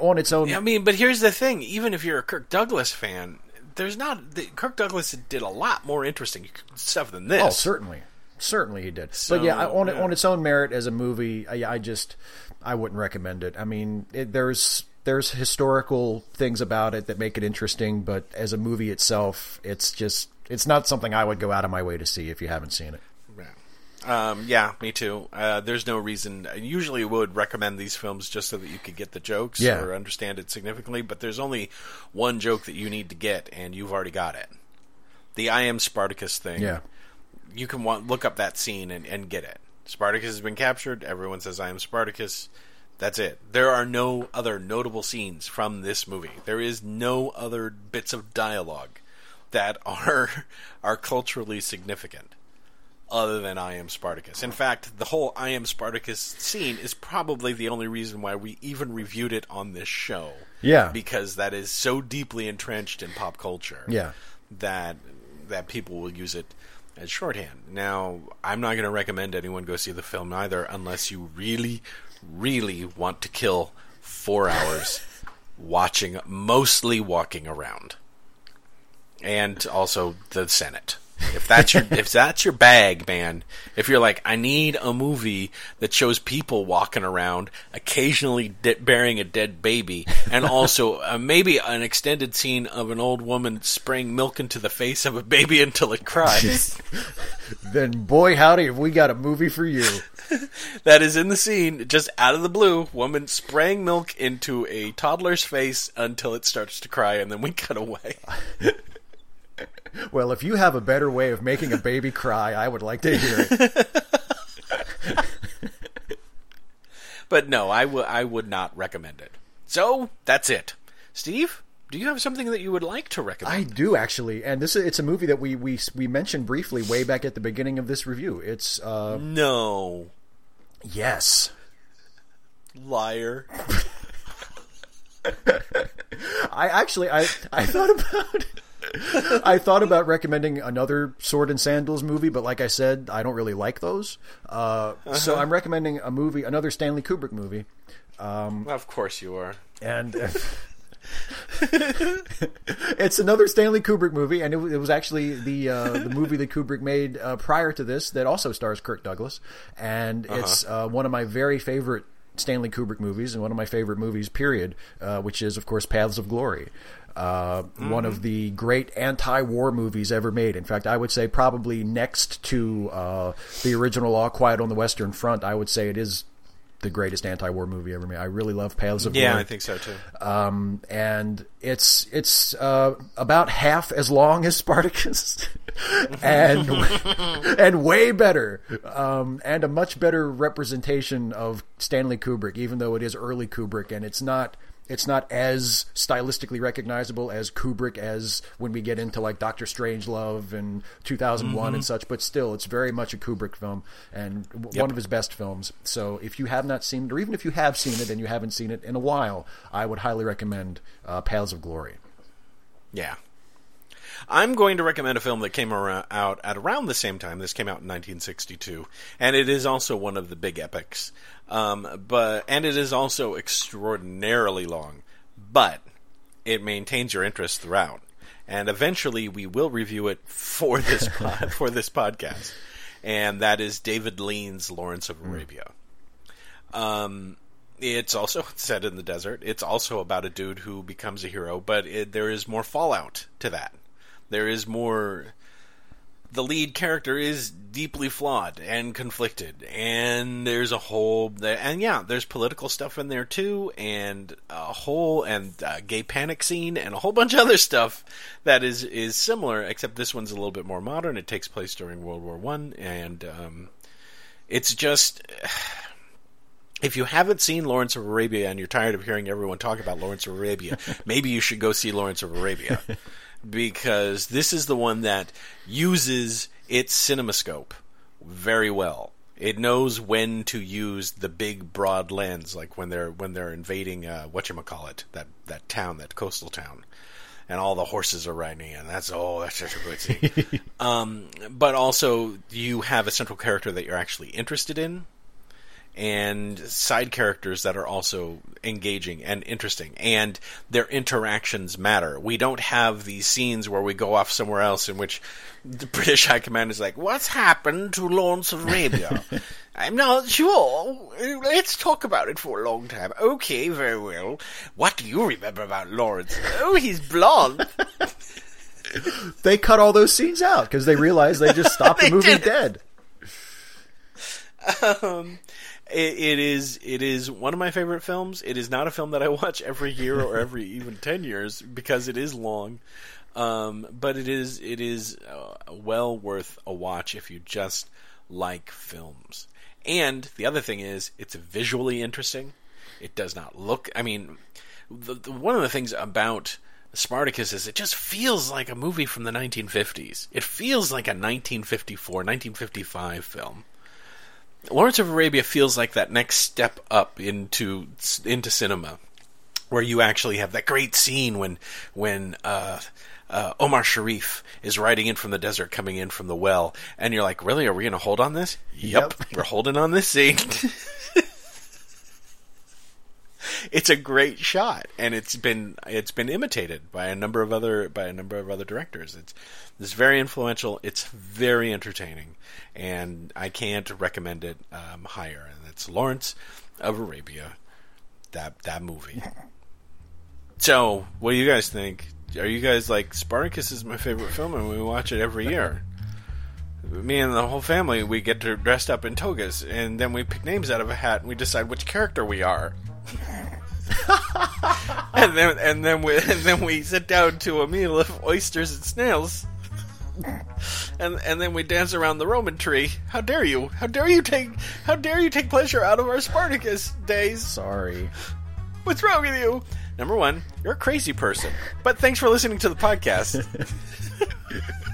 on its own? I mean, but here's the thing: even if you're a Kirk Douglas fan, there's not. The, Kirk Douglas did a lot more interesting stuff than this. Oh, certainly, certainly he did. So, but yeah, I- on yeah. on its own merit as a movie, I, I just I wouldn't recommend it. I mean, it, there's there's historical things about it that make it interesting, but as a movie itself, it's just it's not something I would go out of my way to see if you haven't seen it. Yeah. Um, yeah, me too. Uh, there's no reason. I usually would recommend these films just so that you could get the jokes Yeah. or understand it significantly, but there's only one joke that you need to get, and you've already got it. The I am Spartacus thing. Yeah, You can want, look up that scene and, and get it. Spartacus has been captured. Everyone says, I am Spartacus. That's it. There are no other notable scenes from this movie. There is no other bits of dialogue that are (laughs) are culturally significant other than I am Spartacus. In fact, the whole I am Spartacus scene is probably the only reason why we even reviewed it on this show. Yeah. Because that is so deeply entrenched in pop culture yeah, that that people will use it as shorthand. Now, I'm not going to recommend anyone go see the film either unless you really really want to kill 4 hours (laughs) watching mostly walking around. And also the Senate. If that's your (laughs) if that's your bag, man. If you're like, I need a movie that shows people walking around, occasionally de- burying a dead baby, and (laughs) also uh, maybe an extended scene of an old woman spraying milk into the face of a baby (laughs) until it cries. then boy howdy, have we got a movie for you. that is in the scene, just out of the blue, woman spraying milk into a toddler's face until it starts to cry, and then we cut away. Well, if you have a better way of making a baby cry, I would like to hear it. (laughs) But no, I would I would not recommend it. So that's it. Steve, do you have something that you would like to recommend? I do actually, and this is it's a movie that we we we mentioned briefly way back at the beginning of this review. It's uh no, yes. liar. (laughs) I actually I I thought about (laughs) I thought about recommending another Sword and Sandals movie, but like I said, I don't really like those. Uh, So I'm recommending a movie, another Stanley Kubrick movie, Well, of course you are. and (laughs) (laughs) it's another Stanley Kubrick movie, and it, was- it was actually the uh, the movie that Kubrick made uh, prior to this that also stars Kirk Douglas, and it's uh, one of my very favorite Stanley Kubrick movies and one of my favorite movies, period. Uh, which is, of course, Paths of Glory. Uh, One of the great anti-war movies ever made. In fact, I would say probably next to uh, the original All Quiet on the Western Front, I would say it is the greatest anti-war movie ever made. I really love Paths of War. Yeah, I think so too. um, and it's it's uh, about half as long as Spartacus, (laughs) and (laughs) and way better, um, and a much better representation of Stanley Kubrick, even though it is early Kubrick, and it's not. It's not as stylistically recognizable as Kubrick as when we get into like Doctor Strangelove and 2001 and such, but still, it's very much a Kubrick film and w- one of his best films. So if you have not seen it, or even if you have seen it and you haven't seen it in a while, I would highly recommend uh, Paths of Glory. Yeah. I'm going to recommend a film that came around, out at around the same time. This came out in 1962, and it is also one of the big epics. Um, but and it is also extraordinarily long, but it maintains your interest throughout. And eventually, we will review it for this (laughs) pod, for this podcast, and that is David Lean's Lawrence of Arabia. Um, it's also set in the desert. It's also about a dude who becomes a hero, but it, there is more fallout to that. There is more. The lead character is deeply flawed and conflicted, and there's a whole and yeah, there's political stuff in there too, and a whole and uh, gay panic scene, and a whole bunch of other stuff that is is similar, except this one's a little bit more modern. It takes place during World War One, and um, it's just if you haven't seen Lawrence of Arabia and you're tired of hearing everyone talk about Lawrence of Arabia, (laughs) maybe you should go see Lawrence of Arabia because this is the one that uses its cinemascope very well. It knows when to use the big broad lens, like when they're when they're invading uh, what you call it that that town, that coastal town, and all the horses are riding in. That's oh, that's such a good scene. (laughs) um, but also, you have a central character that you're actually interested in, and side characters that are also engaging and interesting, and their interactions matter. We don't have these scenes where we go off somewhere else in which the (laughs) British High Command is like, "What's happened to Lawrence of Arabia?" (laughs) I'm not sure. Let's talk about it for a long time. Okay, very well. What do you remember about Lawrence? Oh, he's blonde. (laughs) They cut all those scenes out because they realized they just stopped the movie did dead. um, it, it is it is one of my favorite films. It is not a film that I (laughs) watch every year or every (laughs) even ten years because it is long. Um, but it is it is uh, well worth a watch if you just like films. And the other thing is, it's visually interesting. It does not look. I mean, the, the, one of the things about Spartacus is it just feels like a movie from the 1950s. It feels like a 1954, 1955 film. Lawrence of Arabia feels like that next step up into into cinema, where you actually have that great scene when when uh, uh, Omar Sharif is riding in from the desert, coming in from the well, and you're like, "Really? Are we going to hold on this?" Yep, we're holding on this scene. (laughs) it's a great shot, and it's been it's been imitated by a number of other by a number of other directors. It's it's very influential. It's very entertaining, and I can't recommend it um, higher. And it's Lawrence of Arabia, that that movie. (laughs) So, what do you guys think? Are you guys like Spartacus is my favorite film, and we watch it every year? Me and the whole family, we get dressed up in togas, and then we pick names out of a hat, and we decide which character we are. (laughs) and then and then we and then we sit down to a meal of oysters and snails. And and then we dance around the Roman tree. How dare you? How dare you take how dare you take pleasure out of our Spartacus days? Sorry. What's wrong with you? Number one, you're a crazy person. But thanks for listening to the podcast. (laughs)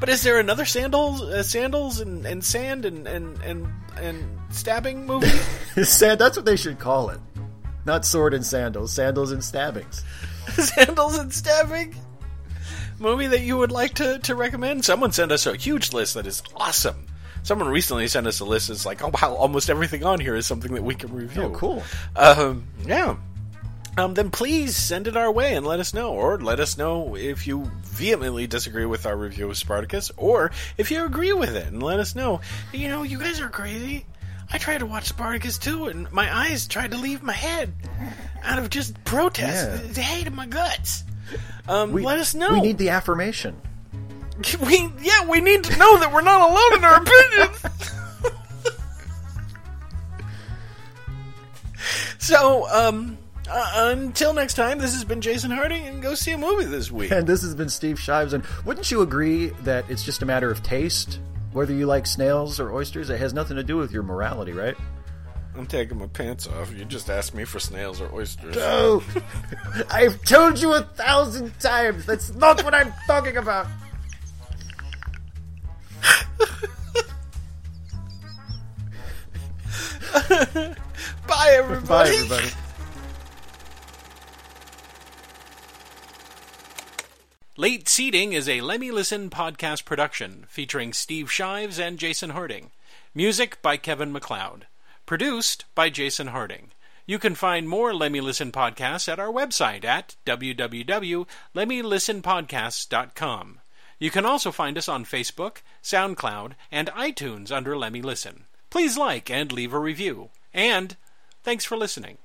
but is there another sandals, uh, sandals and, and sand and, and, and, and stabbing movie? (laughs) Sand, that's what they should call it. Not sword and sandals, sandals and stabbings. (laughs) Sandals and stabbing. Movie that you would like to, to recommend? Someone sent us a huge list that is awesome. Someone recently sent us a list that's like, oh wow, almost everything on here is something that we can review. Oh, cool. Um, yeah. Um, then please send it our way and let us know, or let us know if you vehemently disagree with our review of Spartacus, or if you agree with it and let us know. You know, you guys are crazy. I tried to watch Spartacus too, and my eyes tried to leave my head out of just protest, Yeah. the hate of my guts. Um, We, let us know. We need the affirmation. (laughs) We yeah, we need to know that we're not alone in our opinions. (laughs) so, um, uh, until next time, this has been Jason Harding, and go see a movie this week. And this has been Steve Shives. And wouldn't you agree that it's just a matter of taste? Whether you like snails or oysters, it has nothing to do with your morality, right? I'm taking my pants off. You just asked me for snails or oysters. No! (laughs) I've told you a thousand times. That's not what I'm talking about. (laughs) Bye, everybody. Bye, everybody. Late Seating is a Let Me Listen podcast production featuring Steve Shives and Jason Harding. Music by Kevin MacLeod. Produced by Jason Harding. You can find more Let Me Listen podcasts at our website at www.lemmylistenpodcasts.com. You can also find us on Facebook, SoundCloud, and iTunes under Let Me Listen. Please like and leave a review. And thanks for listening.